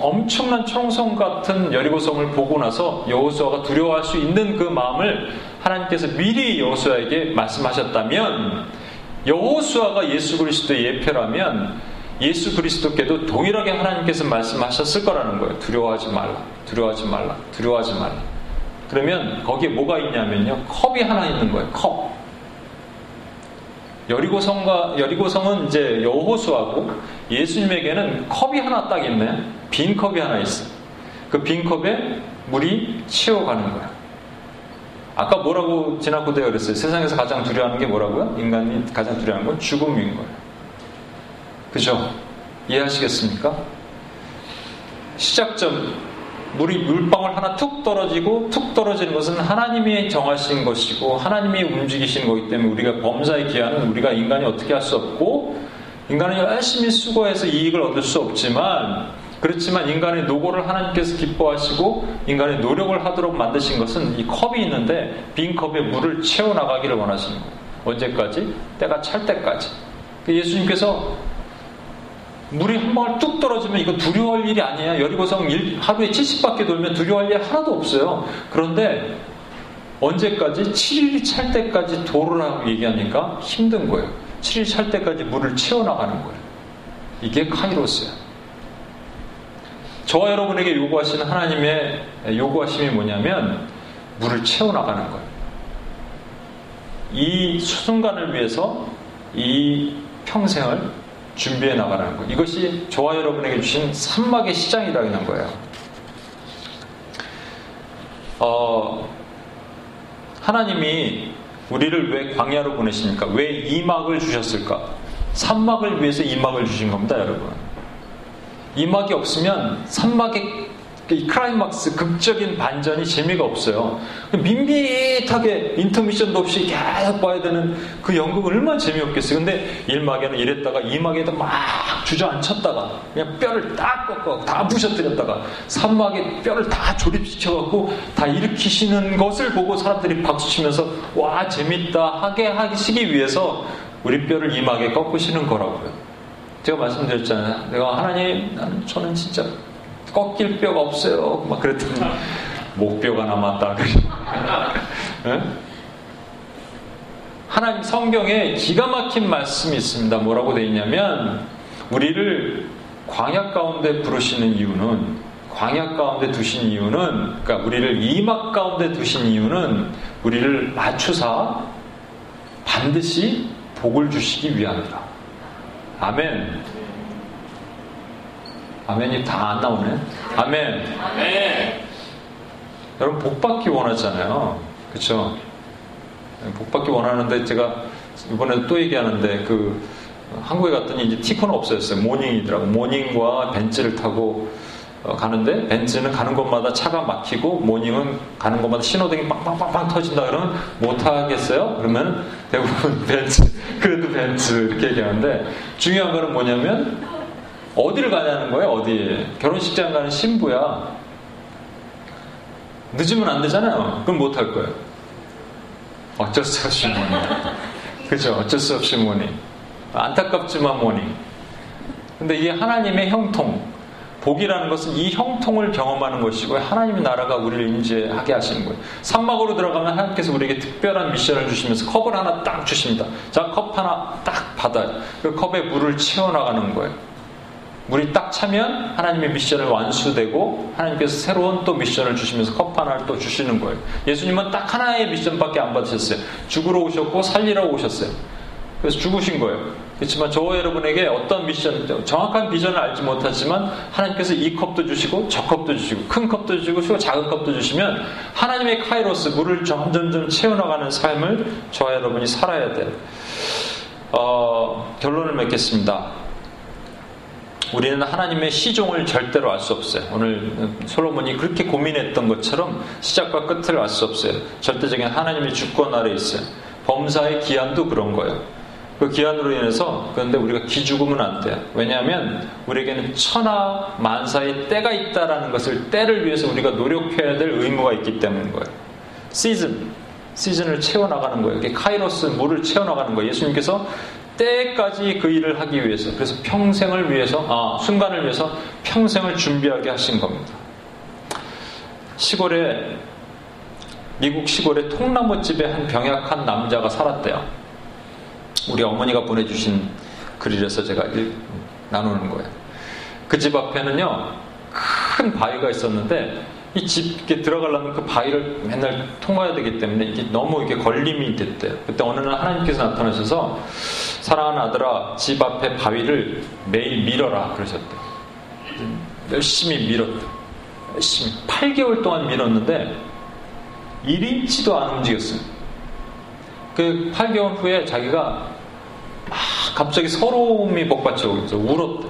엄청난 총성 같은 여리고성을 보고 나서 여호수아가 두려워할 수 있는 그 마음을 하나님께서 미리 여호수아에게 말씀하셨다면 여호수아가 예수 그리스도의 예표라면 예수 그리스도께도 동일하게 하나님께서 말씀하셨을 거라는 거예요. 두려워하지 말라. 두려워하지 말라. 두려워하지 말라. 그러면 거기에 뭐가 있냐면요. 컵이 하나 있는 거예요. 컵. 여리고성과 여리고성은 이제 여호수하고 예수님에게는 컵이 하나 딱 있네. 빈 컵이 하나 있어. 그 빈 컵에 물이 채워가는 거야. 아까 뭐라고 지나고대가 그랬어요? 세상에서 가장 두려워하는 게 뭐라고요? 인간이 가장 두려워하는 건 죽음인 거예요. 그죠? 이해하시겠습니까? 시작점, 물이 물방울 하나 툭 떨어지고 툭 떨어지는 것은 하나님이 정하신 것이고 하나님이 움직이시는 거기 때문에 우리가 범사의 기한은 우리가 인간이 어떻게 할 수 없고 인간은 열심히 수고해서 이익을 얻을 수 없지만 그렇지만 인간의 노고를 하나님께서 기뻐하시고 인간의 노력을 하도록 만드신 것은 이 컵이 있는데 빈 컵에 물을 채워 나가기를 원하시는 거예요. 언제까지? 때가 찰 때까지. 그 예수님께서 물이 한 방울 뚝 떨어지면 이거 두려워할 일이 아니야. 여리고성 하루에 70바퀴 돌면 두려워할 일 하나도 없어요. 그런데 언제까지? 7일이 찰 때까지 도르라고 얘기하니까 힘든 거예요. 7일 찰 때까지 물을 채워나가는 거예요. 이게 카이로스야. 저와 여러분에게 요구하시는 하나님의 요구하심이 뭐냐면 물을 채워나가는 거예요. 이 순간을 위해서 이 평생을 준비해 나가는 거예요. 이것이 저와 여러분에게 주신 산막의 시장이라는 거예요. 어, 하나님이 우리를 왜 광야로 보내십니까? 왜 이막을 주셨을까? 산막을 위해서 이막을 주신 겁니다, 여러분. 이막이 없으면 산막의 이 크라이막스 극적인 반전이 재미가 없어요. 밋밋하게 인터미션도 없이 계속 봐야 되는 그 연극은 얼마나 재미없겠어요. 근데 1막에는 이랬다가 2막에도 막 주저앉혔다가 그냥 뼈를 딱 꺾어 다 부셔뜨렸다가 3막에 뼈를 다 조립시켜갖고 다 일으키시는 것을 보고 사람들이 박수치면서 와 재밌다 하게 하시기 위해서 우리 뼈를 2막에 꺾으시는 거라고요. 제가 말씀드렸잖아요. 내가 하나님, 나는 저는 진짜 꺾일 뼈가 없어요. 막 그랬더니 목뼈가 남았다. 네? 하나님 성경에 기가 막힌 말씀이 있습니다. 뭐라고 되어 있냐면 우리를 광야 가운데 부르시는 이유는 광야 가운데 두신 이유는 그러니까 우리를 이막 가운데 두신 이유는 우리를 맞추사 반드시 복을 주시기 위함이다. 아멘. 아멘이 다 안 나오네. 아멘. 아멘. 여러분 복 받기 원하잖아요. 그렇죠? 복 받기 원하는데 제가 이번에 또 얘기하는데 그 한국에 갔더니 이제 티코는 없어졌어요. 모닝이더라고. 모닝과 벤츠를 타고 어, 가는데 벤츠는 가는 곳마다 차가 막히고 모닝은 가는 곳마다 신호등이 빵빵빵빵 터진다 그러면 못 하겠어요? 그러면 대부분 벤츠 그래도 벤츠 이렇게 얘기하는데 중요한 거는 뭐냐면 어디를 가냐는 거예요? 어디에 결혼식장 가는 신부야? 늦으면 안 되잖아요. 그럼 못 할 거예요. 어쩔 수 없이 모닝 그죠? 어쩔 수 없이 모닝 안타깝지만 모닝 근데 이게 하나님의 형통. 복이라는 것은 이 형통을 경험하는 것이고 하나님의 나라가 우리를 인지하게 하시는 거예요. 삼막으로 들어가면 하나님께서 우리에게 특별한 미션을 주시면서 컵을 하나 딱 주십니다. 자, 컵 하나 딱 받아요. 그 컵에 물을 채워나가는 거예요. 물이 딱 차면 하나님의 미션을 완수되고 하나님께서 새로운 또 미션을 주시면서 컵 하나를 또 주시는 거예요. 예수님은 딱 하나의 미션밖에 안 받으셨어요. 죽으러 오셨고 살리러 오셨어요. 그래서 죽으신 거예요. 그렇지만 저와 여러분에게 어떤 미션, 정확한 비전을 알지 못하지만 하나님께서 이 컵도 주시고 저 컵도 주시고 큰 컵도 주시고 작은 컵도 주시면 하나님의 카이로스 물을 점점점 채워나가는 삶을 저와 여러분이 살아야 돼요. 어, 결론을 맺겠습니다. 우리는 하나님의 시종을 절대로 알 수 없어요. 오늘 솔로몬이 그렇게 고민했던 것처럼 시작과 끝을 알 수 없어요. 절대적인 하나님의 주권 아래 있어요. 범사의 기한도 그런 거예요. 그 기한으로 인해서 그런데 우리가 기죽으면 안 돼요. 왜냐하면 우리에게는 천하 만사의 때가 있다라는 것을 때를 위해서 우리가 노력해야 될 의무가 있기 때문인 거예요. 시즌, 시즌을 채워나가는 거예요. 이게 카이로스 물을 채워나가는 거예요. 예수님께서 때까지 그 일을 하기 위해서 그래서 평생을 위해서 아 순간을 위해서 평생을 준비하게 하신 겁니다. 시골에 미국 시골에 통나무 집에 한 병약한 남자가 살았대요. 우리 어머니가 보내주신 글이라서 제가 나누는 거예요. 그 집 앞에는요, 큰 바위가 있었는데, 이 집에 들어가려면 그 바위를 맨날 통과해야 되기 때문에 이게 너무 이게 걸림이 됐대요. 그때 어느 날 하나님께서 나타나셔서 사랑하는 아들아, 집 앞에 바위를 매일 밀어라 그러셨대요. 열심히 밀었대. 열심히 8개월 동안 밀었는데 1인치도 안 움직였어요. 그 8개월 후에 자기가 막 갑자기 서러움이 복받쳐 오면서 울었대.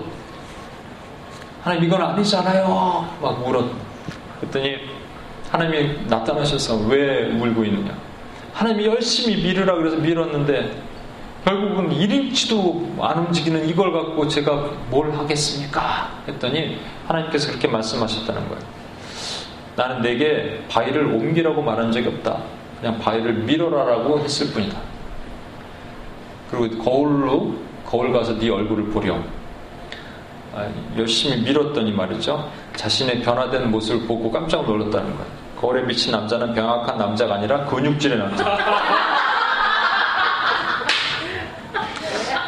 하나님 이건 아니잖아요. 막 울었대. 그랬더니 하나님이 나타나셔서 왜 울고 있느냐? 하나님이 열심히 밀으라 그래서 밀었는데 결국은 1인치도 안 움직이는 이걸 갖고 제가 뭘 하겠습니까? 했더니 하나님께서 그렇게 말씀하셨다는 거예요. 나는 내게 바위를 옮기라고 말한 적이 없다. 그냥 바위를 밀어라라고 했을 뿐이다. 그리고 거울로 거울 가서 네 얼굴을 보렴. 아, 열심히 밀었더니 말이죠. 자신의 변화된 모습을 보고 깜짝 놀랐다는 거예요. 거울에 비친 남자는 병약한 남자가 아니라 근육질의 남자.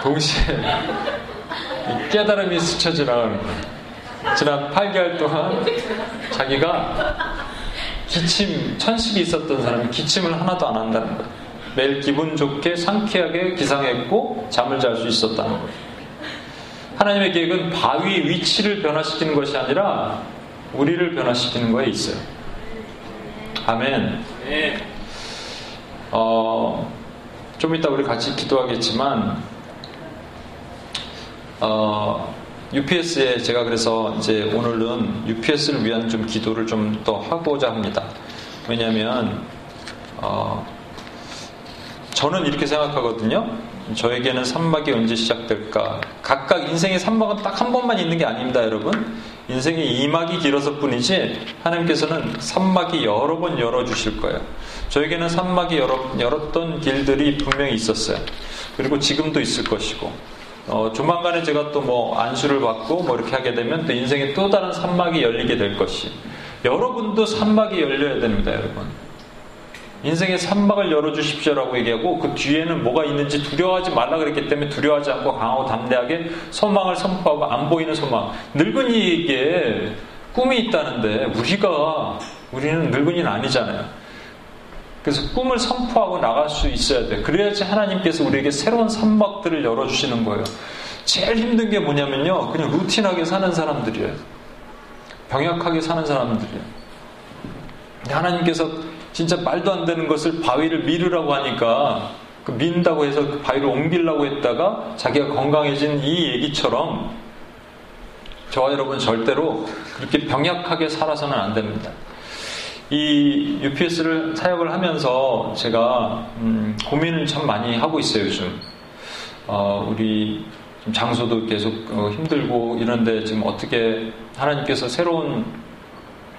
동시에 깨달음이 스쳐 지나가는 거예요. 지난 8개월 동안 자기가 기침, 천식이 있었던 사람이 기침을 하나도 안 한다는 거예요. 매일 기분 좋게 상쾌하게 기상했고 잠을 잘 수 있었다는 거예요. 하나님의 계획은 바위 위치를 변화시키는 것이 아니라 우리를 변화시키는 거에 있어요. 아멘. 어, 좀 이따 우리 같이 기도하겠지만, 어, UPS에 제가 그래서 이제 오늘은 UPS를 위한 좀 기도를 좀 더 하고자 합니다. 왜냐하면, 어, 저는 이렇게 생각하거든요. 저에게는 산막이 언제 시작될까? 각각 인생의 산막은 딱 한 번만 있는 게 아닙니다, 여러분. 인생의 이막이 길어서 뿐이지 하나님께서는 산막이 여러 번 열어주실 거예요. 저에게는 산막이 열어, 열었던 길들이 분명히 있었어요. 그리고 지금도 있을 것이고 어, 조만간에 제가 또 뭐 안수를 받고 뭐 이렇게 하게 되면 또 인생에 또 다른 산막이 열리게 될 것이 여러분도 산막이 열려야 됩니다, 여러분. 인생의 산막을 열어주십시오라고 얘기하고 그 뒤에는 뭐가 있는지 두려워하지 말라 그랬기 때문에 두려워하지 않고 강하고 담대하게 소망을 선포하고 안 보이는 소망. 늙은이에게 꿈이 있다는데 우리가 우리는 늙은이는 아니잖아요. 그래서 꿈을 선포하고 나갈 수 있어야 돼. 그래야지 하나님께서 우리에게 새로운 산막들을 열어주시는 거예요. 제일 힘든 게 뭐냐면요. 그냥 루틴하게 사는 사람들이에요. 병약하게 사는 사람들이에요. 하나님께서 진짜 말도 안 되는 것을 바위를 밀으라고 하니까 그 민다고 해서 그 바위를 옮기려고 했다가 자기가 건강해진 이 얘기처럼 저와 여러분 절대로 그렇게 병약하게 살아서는 안 됩니다. 이 UPS를 사역을 하면서 제가 음, 고민을 참 많이 하고 있어요 요즘. 어, 우리 장소도 계속 어, 힘들고 이런데 지금 어떻게 하나님께서 새로운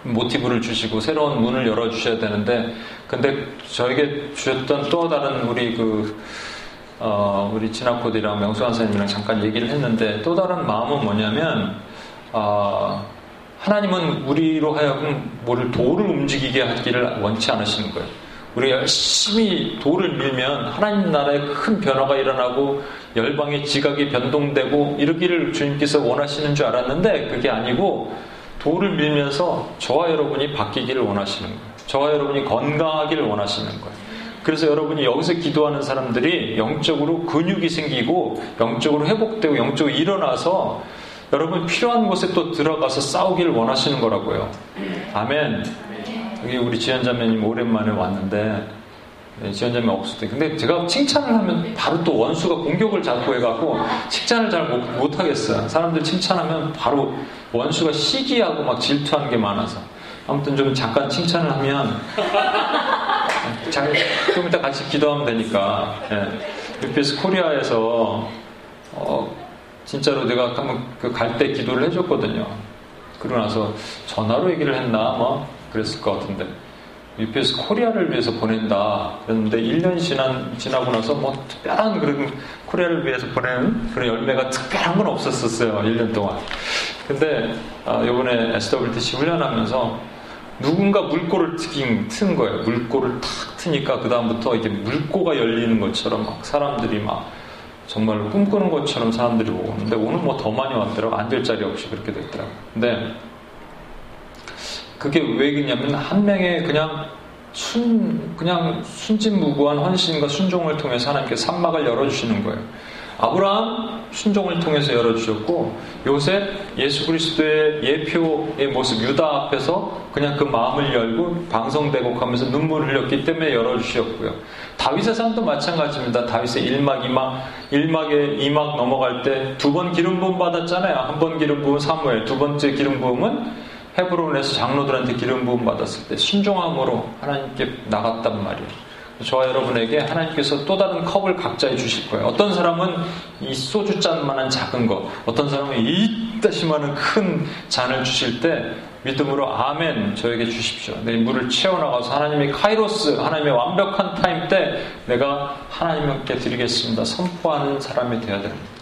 모티브를 주시고 새로운 문을 열어 주셔야 되는데 근데 저에게 주셨던 또 다른 우리 그 어, 우리 진학코디랑 명수환 선생님이랑 잠깐 얘기를 했는데 또 다른 마음은 뭐냐면 어, 하나님은 우리로 하여금 뭐를 돌을 움직이게 하기를 원치 않으시는 거예요. 우리가 열심히 돌을 밀면 하나님 나라에 큰 변화가 일어나고 열방의 지각이 변동되고 이러기를 주님께서 원하시는 줄 알았는데 그게 아니고 돌을 밀면서 저와 여러분이 바뀌기를 원하시는 거예요. 저와 여러분이 건강하기를 원하시는 거예요. 그래서 여러분이 여기서 기도하는 사람들이 영적으로 근육이 생기고 영적으로 회복되고 영적으로 일어나서 여러분 필요한 곳에 또 들어가서 싸우기를 원하시는 거라고요. 아멘. 여기 우리 지연 자매님 오랜만에 왔는데 네, 지원자매 없을 때. 근데 제가 칭찬을 하면 바로 또 원수가 공격을 자꾸 해갖고 칭찬을 잘 못, 하겠어요. 사람들 칭찬하면 바로 원수가 시기하고 막 질투하는 게 많아서. 아무튼 좀 잠깐 칭찬을 하면 잘, 좀 이따 같이 기도하면 되니까. 예. UPS 코리아에서 어, 진짜로 내가 한번 그 갈 때 기도를 해줬거든요. 그러고 나서 전화로 얘기를 했나 뭐 그랬을 것 같은데 UPS Korea를 위해서 보낸다. 그랬는데 1년 지난, 지나고 나서 뭐 특별한 그런 Korea를 위해서 보내는 그런 열매가 특별한 건 없었었어요. 1년 동안. 근데, 아, 요번에 SWTC 훈련하면서 누군가 물꼬를 트긴, 튼 거예요. 물꼬를 탁 트니까 그다음부터 이게 물꼬가 열리는 것처럼 막 사람들이 막 정말로 꿈꾸는 것처럼 사람들이 오는데 오늘 뭐 더 많이 왔더라고 앉을 자리 없이 그렇게 됐더라고 근데 그게 왜 그러냐면 한 명의 그냥 순 그냥 순진무구한 헌신과 순종을 통해서 하나님께 산막을 열어주시는 거예요. 아브라함 순종을 통해서 열어주셨고 요새 예수 그리스도의 예표의 모습 유다 앞에서 그냥 그 마음을 열고 방송대곡하면서 눈물을 흘렸기 때문에 열어주셨고요. 다윗의 삶도 마찬가지입니다. 다윗의 1막, 2막, 1막에 2막 넘어갈 때 두 번 기름 부음 받았잖아요. 한 번 기름 부음 사무엘, 두 번째 기름 부음은 헤브론에서 장로들한테 기름 부음 받았을 때 순종함으로 하나님께 나갔단 말이에요. 저와 여러분에게 하나님께서 또 다른 컵을 각자에 주실 거예요. 어떤 사람은 이 소주잔만한 작은 것, 어떤 사람은 이따시만한 큰 잔을 주실 때 믿음으로 아멘 저에게 주십시오. 내 물을 채워나가서 하나님의 카이로스, 하나님의 완벽한 time 때 내가 하나님께 드리겠습니다. 선포하는 사람이 되어야 됩니다.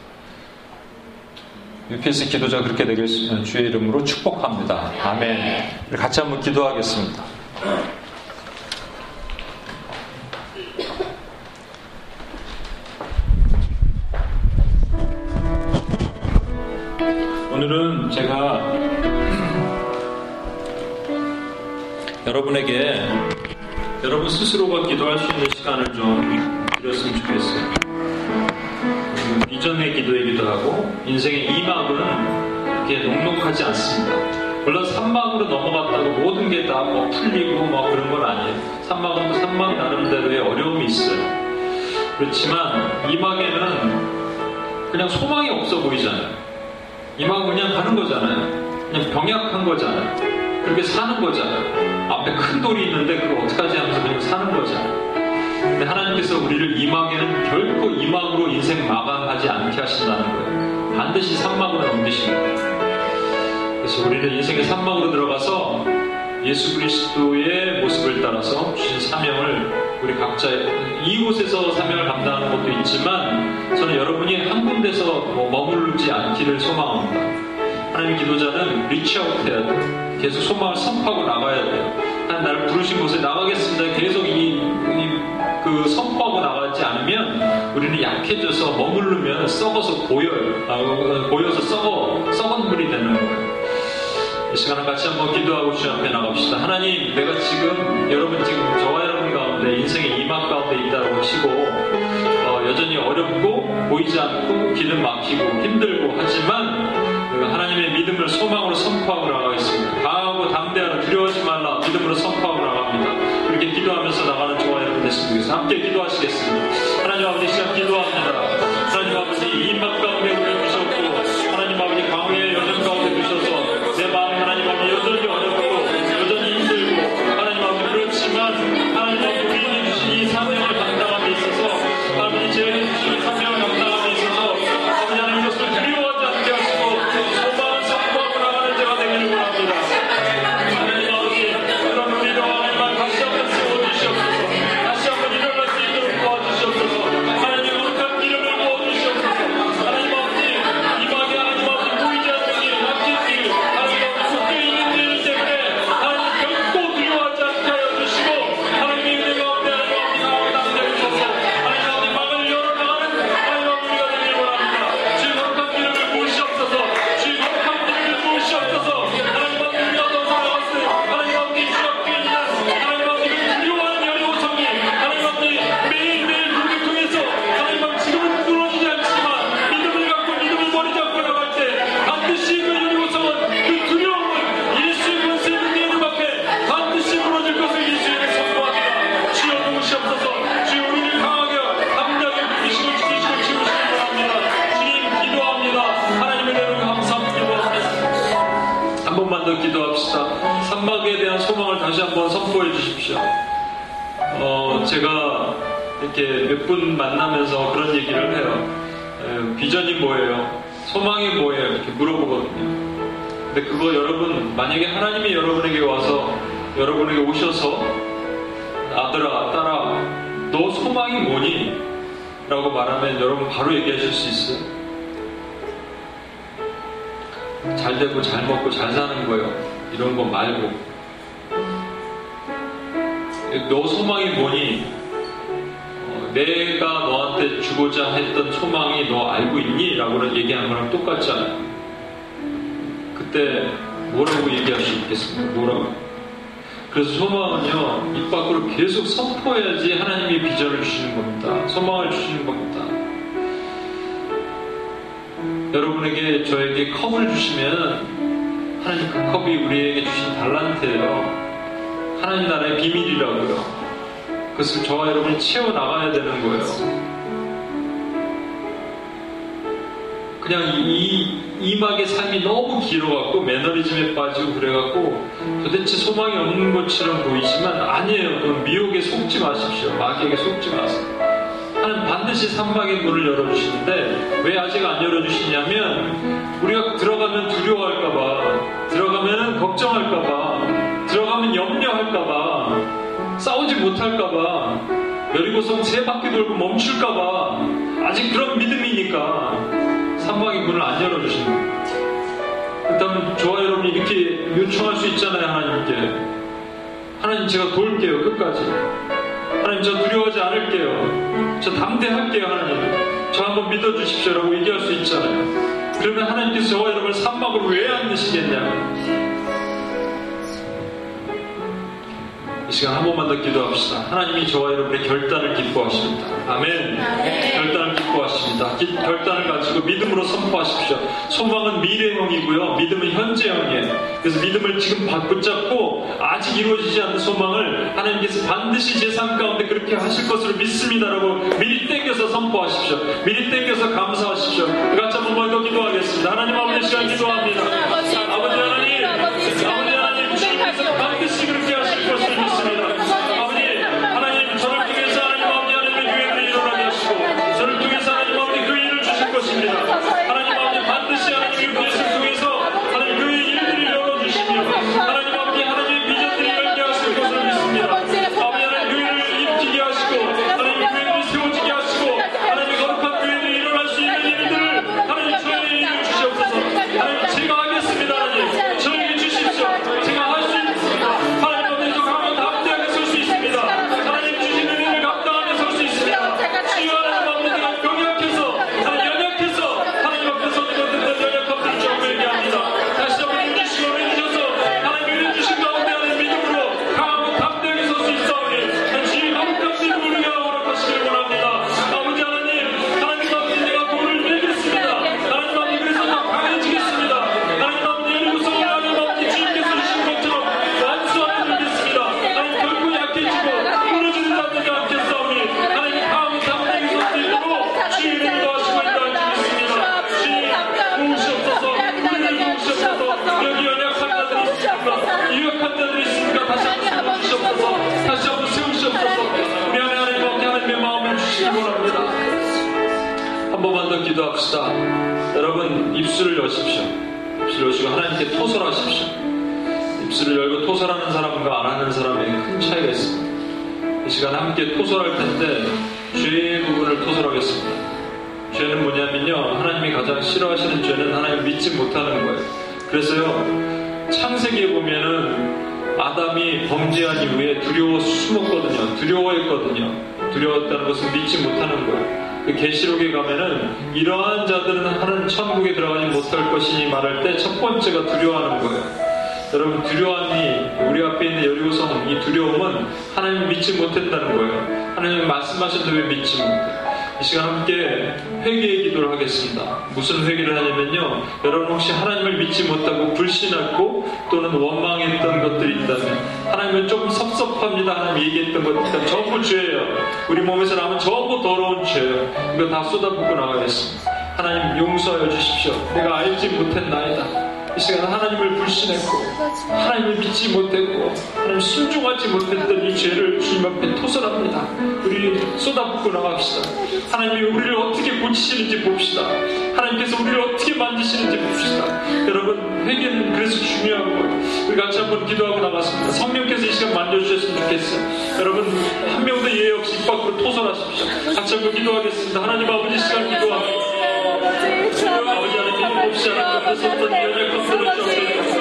UPS 기도자 그렇게 되길 주의 이름으로 축복합니다. 아멘. 같이 한번 기도하겠습니다. 오늘은 제가 여러분에게 여러분 스스로가 기도할 수 있는 시간을 좀 드렸으면 좋겠어요. 이전의 기도이기도 하고 인생의 이막은 이렇게 녹록하지 않습니다. 물론 산막으로 넘어갔다고 모든 게 다 뭐 풀리고 뭐 그런 건 아니에요. 산막은 산막 나름대로의 어려움이 있어요. 그렇지만 이막에는 그냥 소망이 없어 보이잖아요. 이만 그냥 가는 거잖아요. 그냥 병약한 거잖아요. 그렇게 사는 거잖아요. 앞에 큰 돌이 있는데 그걸 어떡하지 하면서 그냥 사는 거잖아요. 하나님께서 우리를 이막에는 결코 이막으로 인생 마감하지 않게 하신다는 거예요. 반드시 삼막으로 넘기십니다. 그래서 우리는 인생의 삼막으로 들어가서 예수 그리스도의 모습을 따라서 주신 사명을 우리 각자 이곳에서 사명을 감당하는 것도 있지만 저는 여러분이 한 군데서 뭐 머물지 않기를 소망합니다. 하나님 기도자는 reach out 해야 돼요. 계속 소망을 선포하고 나가야 돼요. 하나님 나를 부르신 곳에 나가겠습니다. 계속 이, 이 그 선포하고 나가지 않으면 우리는 약해져서 머무르면 썩어서 보여요. 아, 보여서 썩어 썩은 물이 되는 거예요. 이 시간을 같이 한번 기도하고 주님 앞에 나갑시다. 하나님, 내가 지금 여러분 지금 저와 여러분 가운데 인생의 이막 가운데 있다고 치고 어, 여전히 어렵고 보이지 않고 길을 막히고 힘들고 하지만 하나님의 믿음을 소망으로 선포하고 나가겠습니다. 강하고 담대하라 두려워하지 말라 믿음으로 선포하고 나갑니다. 그렇게 기도하면서 나가는 저와 여러분 됐으 요청할 수 있잖아요 하나님께. 하나님 제가 도울게요 끝까지. 하나님 저 두려워하지 않을게요. 저 담대할게요 하나님. 저 한번 믿어주십시오 라고 얘기할 수 있잖아요. 그러면 하나님께서 저와 여러분을 산막으로 왜안 넣으시겠냐 시간 한 번만 더 기도합시다. 하나님이 저와 여러분의 결단을 기뻐하십니다. 아멘. 네. 결단을 기뻐하십니다. 기, 결단을 가지고 믿음으로 선포하십시오. 소망은 미래형이고요. 믿음은 현재형이에요. 그래서 믿음을 지금 붙잡고 아직 이루어지지 않는 소망을 하나님께서 반드시 제삶 가운데 그렇게 하실 것으로 믿습니다라고 미리 땡겨서 선포하십시오. 미리 땡겨서 감사하십시오. 같이 한 번만 더 기도하겠습니다. 하나님 아버지 시간 기도합니다. 그래서요. 창세기에 보면은 아담이 범죄한 이후에 두려워 숨었거든요. 두려워했거든요. 두려웠다는 것은 믿지 못하는 거예요. 그 계시록에 가면은 이러한 자들은 하는 천국에 들어가지 못할 것이니 말할 때 첫 번째가 두려워하는 거예요. 여러분 두려움이 우리 앞에 있는 여리고성 이 두려움은 하나님 믿지 못했다는 거예요. 하나님 말씀하셨는데 왜 믿지 못해? 이 시간 함께 회개의 기도를 하겠습니다. 무슨 회개를 하냐면요. 여러분 혹시 하나님을 믿지 못하고 불신하고 또는 원망했던 것들이 있다면 하나님은 조금 섭섭합니다. 하나님 얘기했던 것 있다면 전부 죄예요. 우리 몸에서 나면 전부 더러운 죄예요. 이거 다 쏟아붓고 나가겠습니다. 하나님 용서하여 주십시오. 내가 알지 못했나이다. 이 시간 하나님을 불신했고 하나님을 믿지 못했고 하나님 순종하지 못했던 이 죄를 주님 앞에 토설합니다. 우리 쏟아붓고 나갑시다. 하나님이 우리를 어떻게 고치시는지 봅시다. 하나님께서 우리를 어떻게 만드시는지 봅시다. 여러분 회개는 그래서 중요한 거예요. 우리 같이 한번 기도하고 나갔습니다. 성령께서 이 시간 만져주셨으면 좋겠어요. 여러분 한 명도 예외 없이 입 밖으로 토설하십시오. 같이 한번 기도하겠습니다. 하나님 아버지 시간 기도합니다. 아버지 하나님 봅시 하나님 앞에서 어떤 분을 좀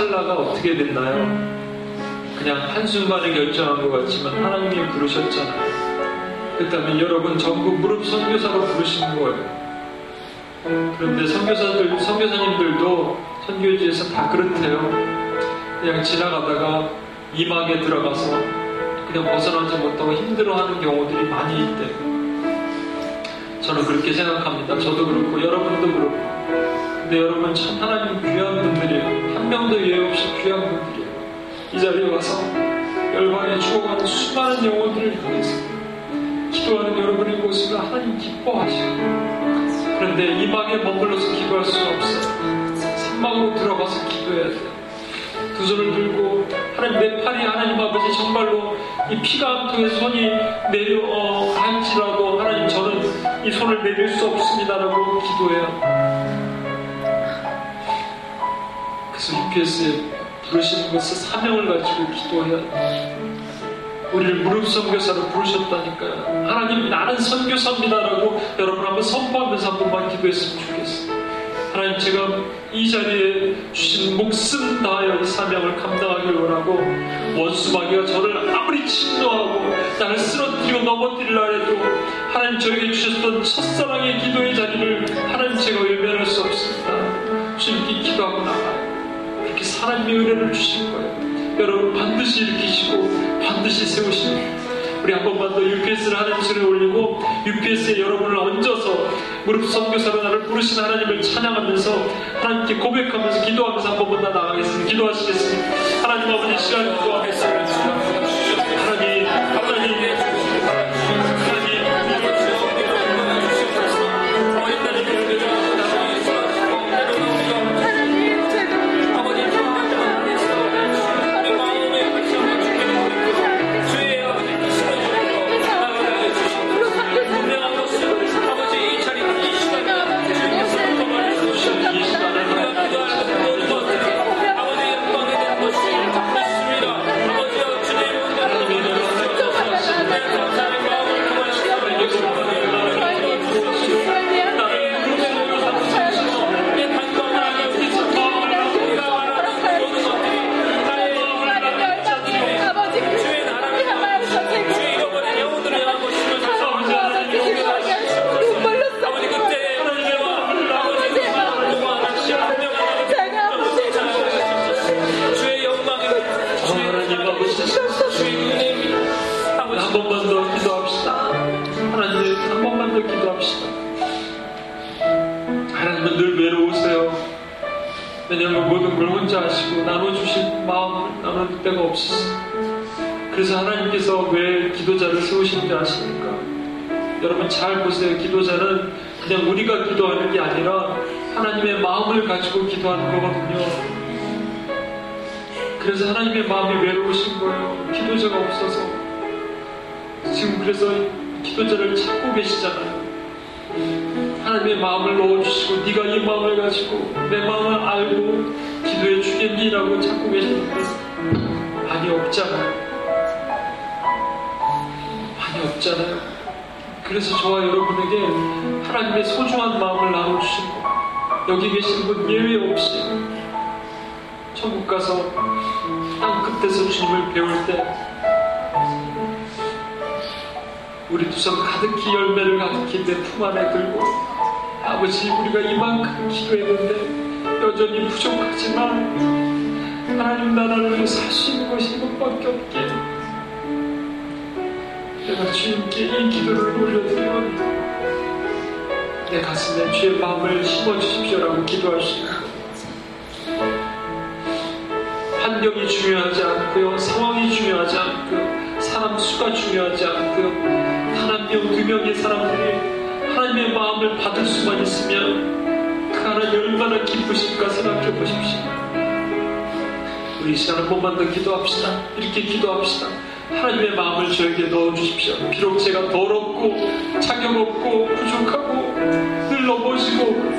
찰나가 어떻게 됐나요? 그냥 한순간에 결정한 것 같지만 하나님이 부르셨잖아요. 그렇다면 여러분 전부 무릎 선교사로 부르신 거예요. 그런데 선교사들, 선교사님들도 선교지에서 다 그렇대요. 그냥 지나가다가 이막에 들어가서 그냥 벗어나지 못하고 힘들어하는 경우들이 많이 있대요. 저는 그렇게 생각합니다. 저도 그렇고 여러분도 그렇고. 근데 여러분 참 하나님 귀한 분들이에요. 한 명도 예외 없이 귀한 분들이에요. 이 자리에 와서 열방에 죽어가는 수많은 영혼들을 향해서 기도하는 여러분의 모습을 하나님 기뻐하시고 그런데 이 막에 머물러서 기도할 수는 없어요. 산막으로 들어가서 기도해야 돼요. 두 손을 들고 하나님 내 팔이 하나님 아버지 정말로 이 피가 한 통에 손이 내려 갈지라도 하나님 저는 이 손을 내릴 수 없습니다라고 기도해요. UPS에 부르시는 것을 사명을 가지고 기도해야 우리를 무릎 선교사로 부르셨다니까요. 하나님 나는 선교사입니다라고 여러분 한번 선포하면서 한 번만 기도했으면 좋겠어요. 하나님 제가 이 자리에 주신 목숨 다하여 이 사명을 감당하길 원하고 원수 마귀가 저를 아무리 침노하고 나를 쓰러뜨리고 넘어뜨리려 해도 하나님 저에게 주셨던 첫사랑의 기도의 자리를 하나님 제가 외면할 수 없습니다. 주님께 기도하고 나가요. 하나님의 은혜를 주신 거예요. 여러분 반드시 일으키시고 반드시 세우십니다. 우리 한 번만 더 UPS를 하나님 손에 올리고 UPS에 여러분을 얹어서 무릎 선교사로 나를 부르신 하나님을 찬양하면서 하나님께 고백하면서 기도하면서 한 번만 더 나가겠습니다. 기도하시겠습니다. 하나님 아버지 시간 기도하 잘 보세요. 기도자는 그냥 우리가 기도하는 게 아니라 하나님의 마음을 가지고 기도하는 거거든요. 그래서 하나님의 마음이 외로우신 거예요. 기도자가 없어서. 지금 그래서 기도자를 찾고 계시잖아요. 하나님의 마음을 넣어주시고 네가 이 마음을 가지고 내 마음을 알고 기도해 주겠니라고 찾고 계시는데 많이 없잖아요. 많이 없잖아요. 그래서 저와 여러분에게 하나님의 소중한 마음을 나눠주시고 여기 계신 분 예외 없이 천국 가서 땅 끝에서 주님을 배울 때 우리 두 손 가득히 열매를 가득히 내 품 안에 들고 아버지 우리가 이만큼 기도했는데 여전히 부족하지만 하나님 나라를 살 수 있는 것이 이것밖에 없게 내가 주님께 이 기도를 올려드리면 내 가슴에 주의 마음을 심어주십시오라고 기도하시고 환경이 중요하지 않고요 상황이 중요하지 않고요 사람 수가 중요하지 한 명, 두 명의 사람들이 하나님의 마음을 받을 수만 있으면 그 하나님 얼마나 기쁘실까 생각해 보십시오. 우리 시간 한 번만 더 기도합시다. 이렇게 기도합시다 하나님의 마음을 저에게 넣어주십시오. 비록 제가 더럽고 자격없고 부족하고 늘 넘어지고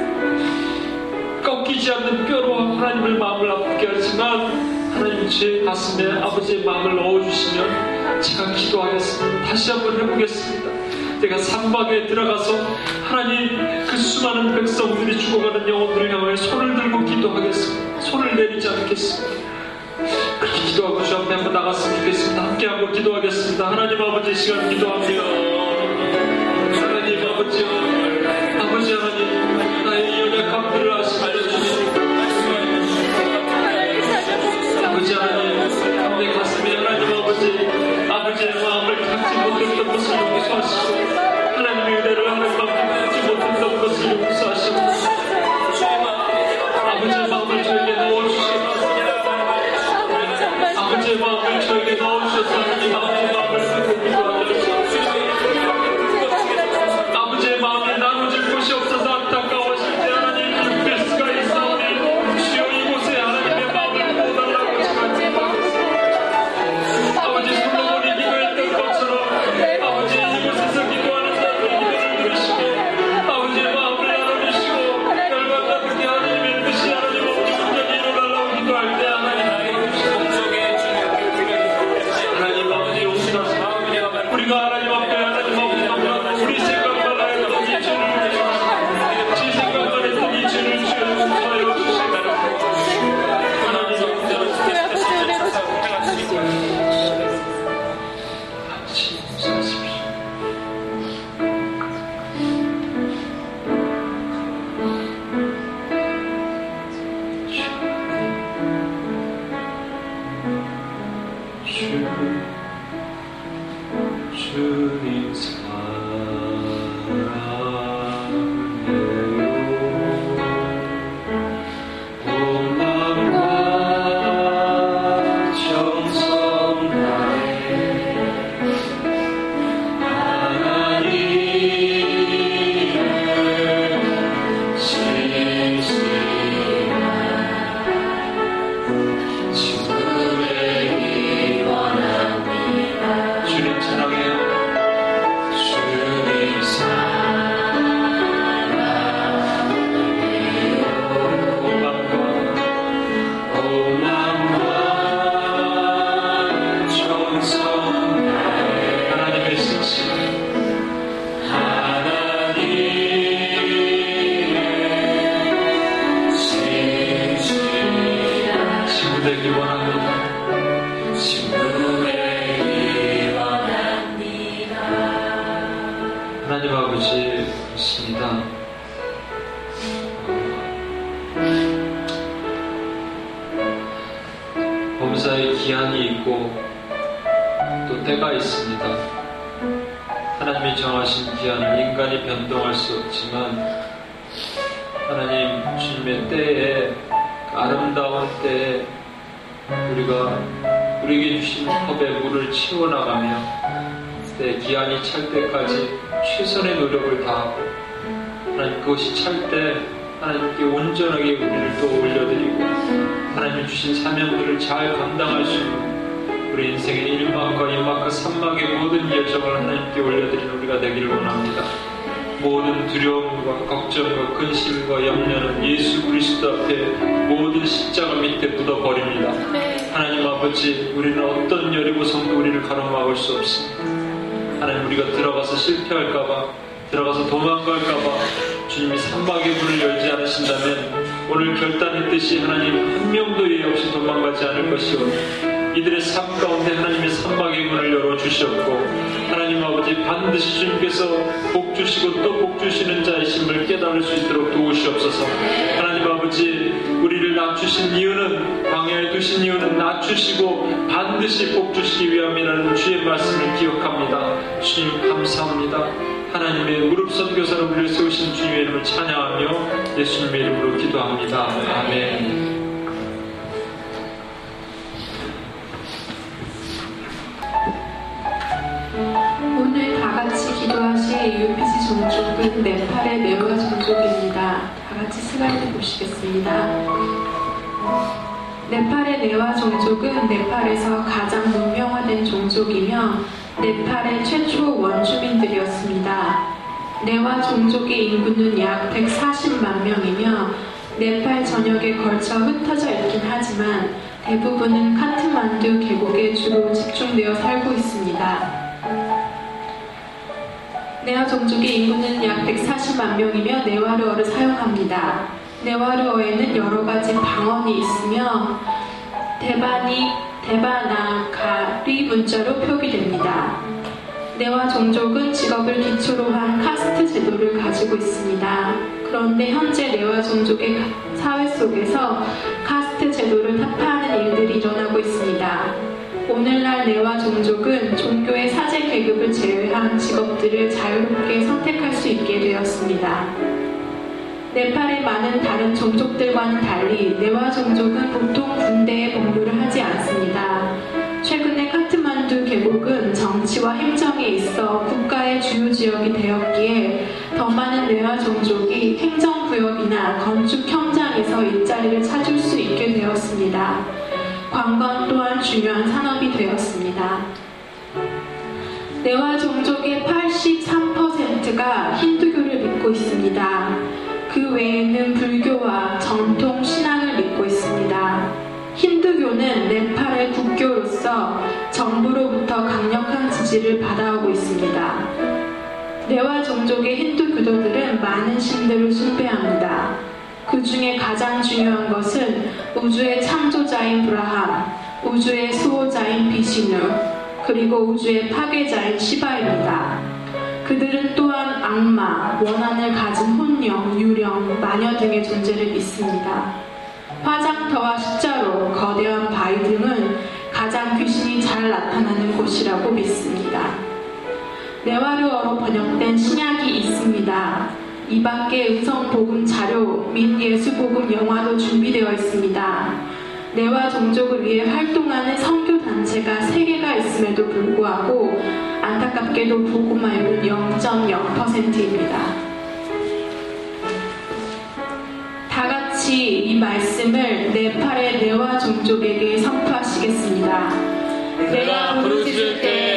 꺾이지 않는 뼈로 하나님의 마음을 아프게 하지만 하나님 제 가슴에 아버지의 마음을 넣어주시면 제가 기도하겠습니다. 다시 한번 해보겠습니다. 내가 산박에 들어가서 하나님 그 수많은 백성들이 죽어가는 영혼들을 향하여 손을 들고 기도하겠습니다. 손을 내리지 않겠습니다. 기도하고 주 앞에 한번 나갔으면 좋겠습니다. 함께 한번 기도하겠습니다. 하나님 아버지 시간 기도합니다. 하나님 아버지요. 아버지 하나님 나의 연약한 불을 알려주시고 아버지 하나님 내 가슴에 하나님 아버지 아버지의 마음을 갖지 못했던 것을 용서하시고 심장의 이음빛이 종족은 네팔의 매우가 종족입니다. 다 같이 슬라이드 보시겠습니다. 네팔의 네와 종족은 네팔에서 가장 문명화된 종족이며 네팔의 최초 원주민들이었습니다. 네와 종족의 인구는 약 140만 명이며 네팔 전역에 걸쳐 흩어져 있긴 하지만 대부분은 카트만두 계곡에 주로 집중되어 살고 있습니다. 네와 종족의 인구는 약 140만 명이며 네와르어를 사용합니다. 네와르어에는 여러 가지 방언이 있으며 대바니, 대바나가리 문자로 표기됩니다. 네와 종족은 직업을 기초로 한 카스트 제도를 가지고 있습니다. 그런데 현재 네와 종족의 사회 속에서 카스트 제도를 타파하는 일들이 일어나고 있습니다. 오늘날 네와 종족은 종교의 사제 계급을 제외한 직업들을 자유롭게 선택할 수 있게 되었습니다. 네팔의 많은 다른 종족들과는 달리 네와 종족은 보통 군대에 복무를 하지 않습니다. 최근에 카트만두 계곡은 정치와 행정에 있어 국가의 주요 지역이 되었기에 더 많은 네와 종족이 행정구역이나 건축 현장에서 일자리를 찾을 수 있게 되었습니다. 관광 또한 중요한 산업이 되었습니다. 네와 종족의 83%가 힌두교를 믿고 있습니다. 그 외에는 불교와 전통 신앙을 믿고 있습니다. 힌두교는 네팔의 국교로서 정부로부터 강력한 지지를 받아오고 있습니다. 네와 종족의 힌두 교도들은 많은 신들을 숭배합니다. 그 중에 가장 중요한 것은 우주의 창조자인 브라함, 우주의 수호자인 비시누, 그리고 우주의 파괴자인 시바입니다. 그들은 또한 악마, 원한을 가진 혼령, 유령, 마녀 등의 존재를 믿습니다. 화장터와 십자로, 거대한 바위 등은 가장 귀신이 잘 나타나는 곳이라고 믿습니다. 네와르어로 번역된 신약이 있습니다. 이 밖에 음성 복음 자료 및 예수 복음 영화도 준비되어 있습니다. 내와 종족을 위해 활동하는 선교 단체가 3개가 있음에도 불구하고 안타깝게도 복음화율은 0.0%입니다. 다 같이 이 말씀을 네팔의 네와 종족에게 선포하시겠습니다. 내가 부르짖을 때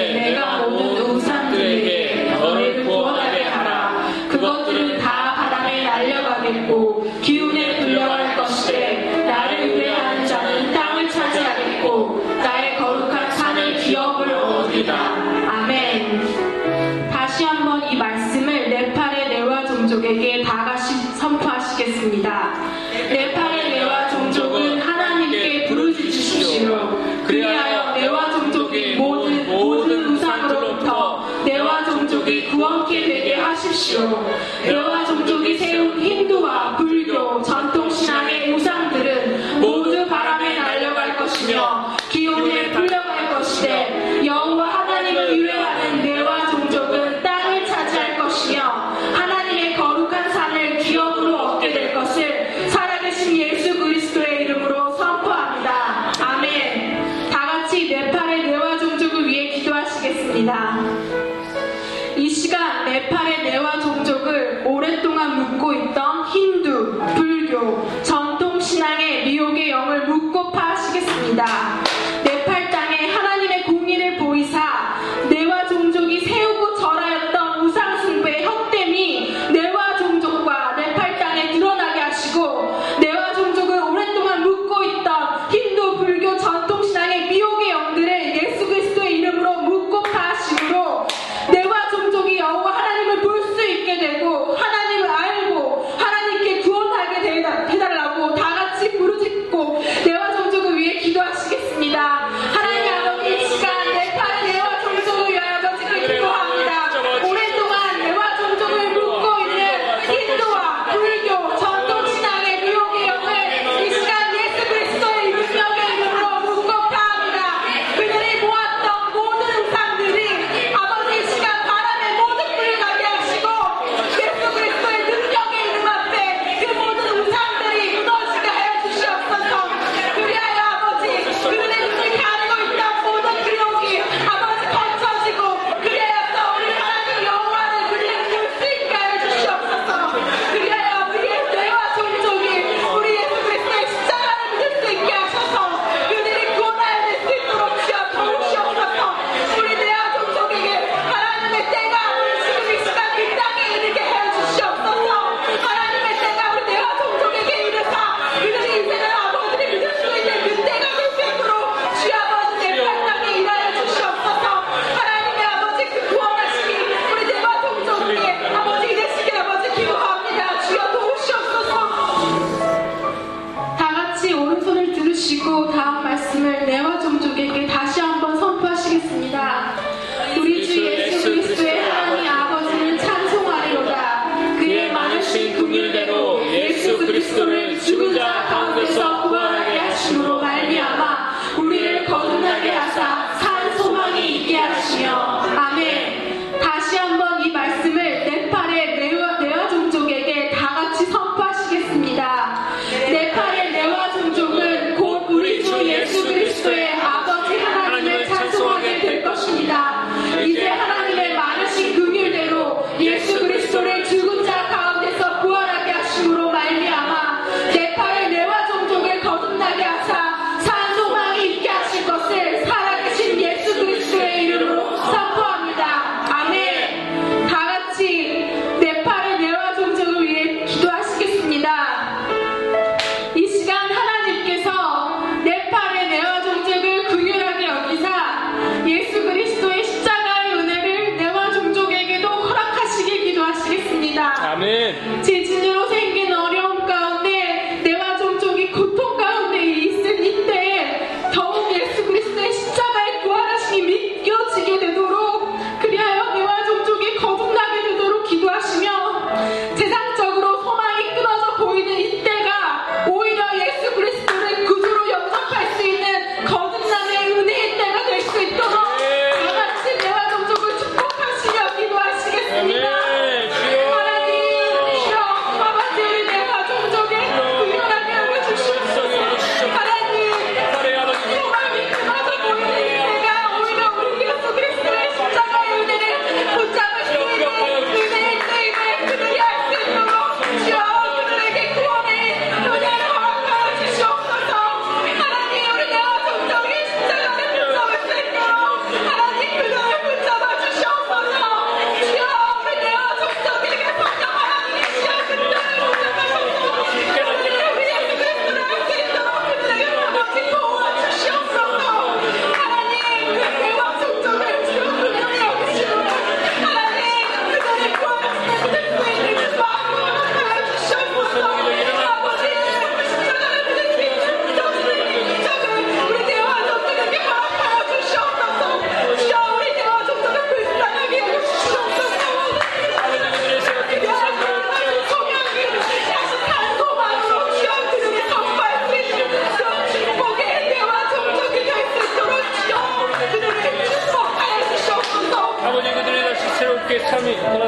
acústico,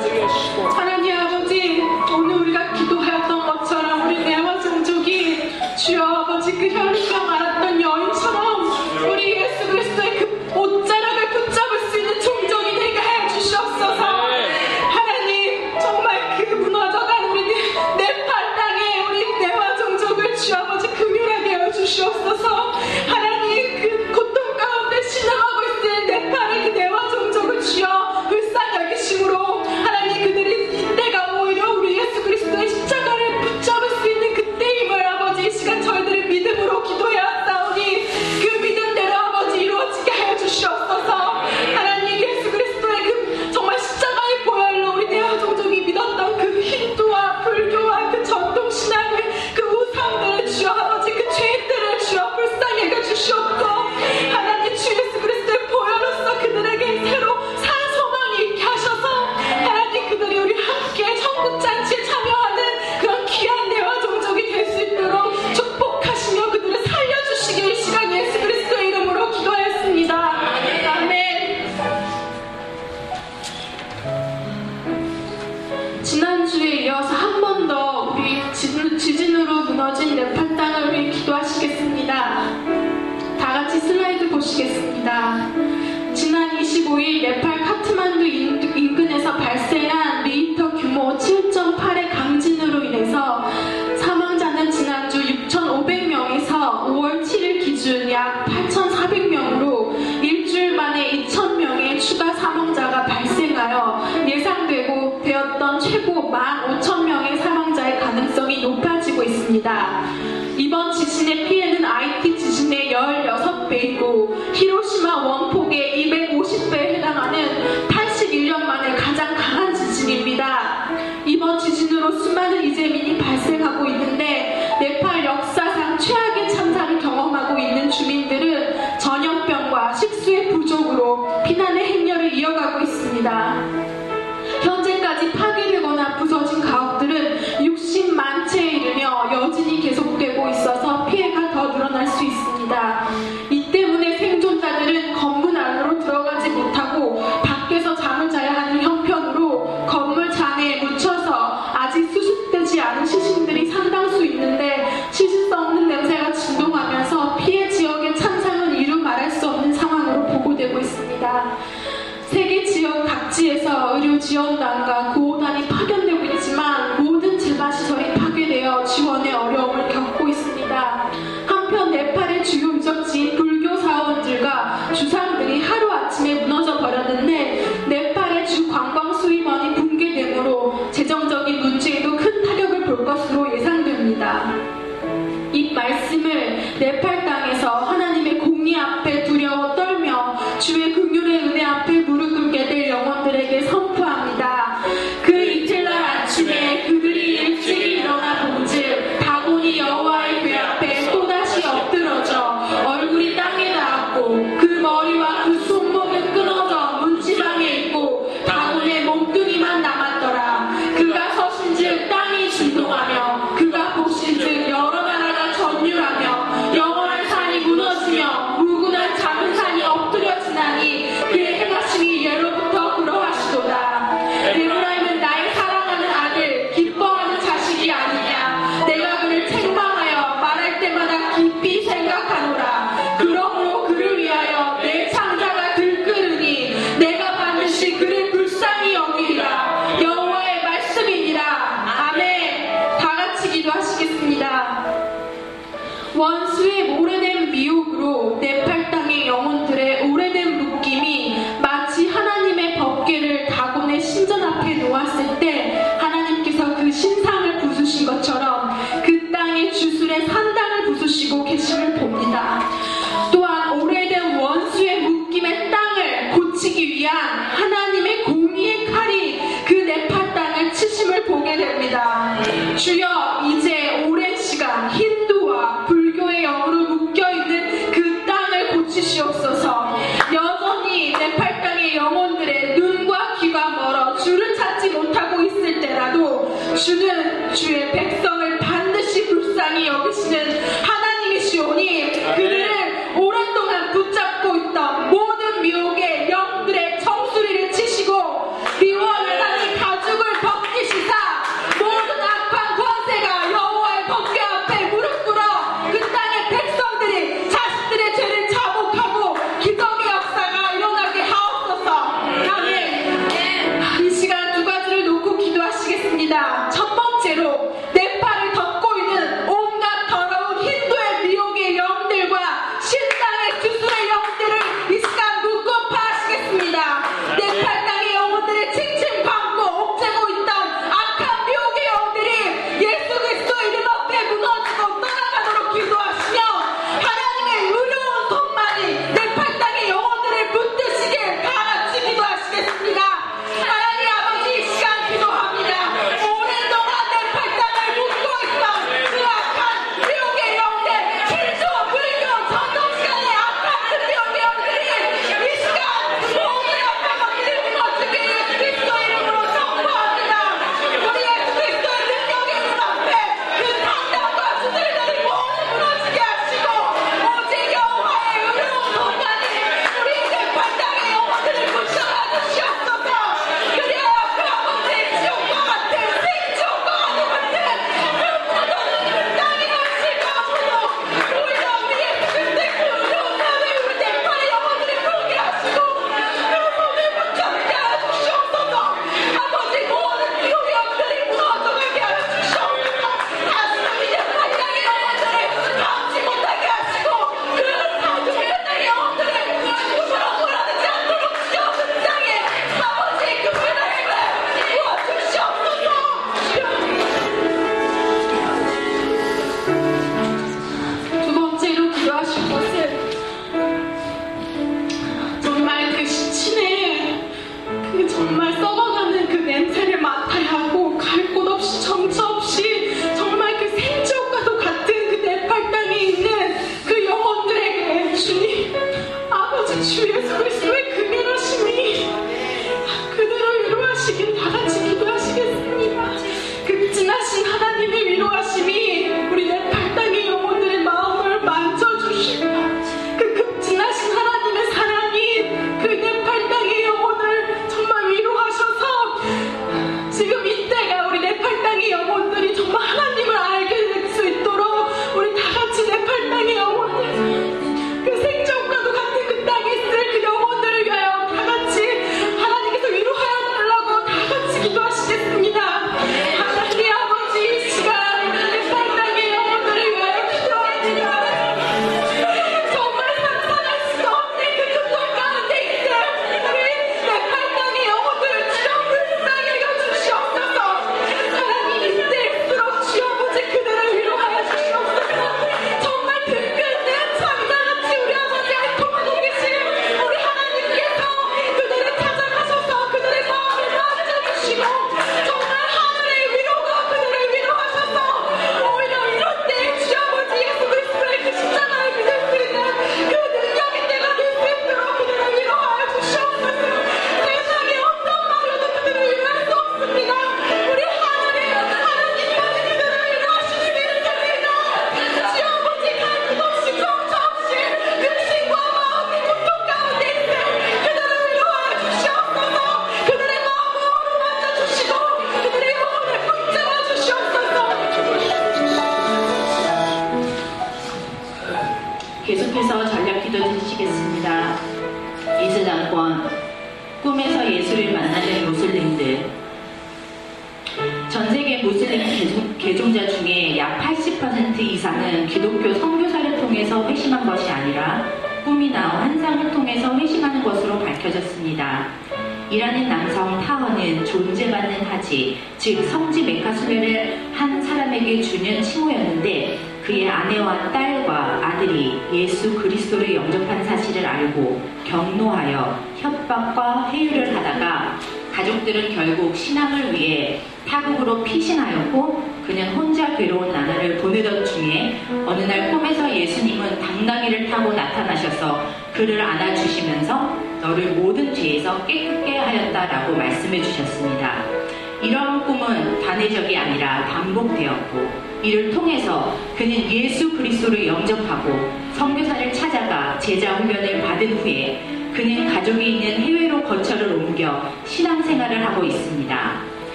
삶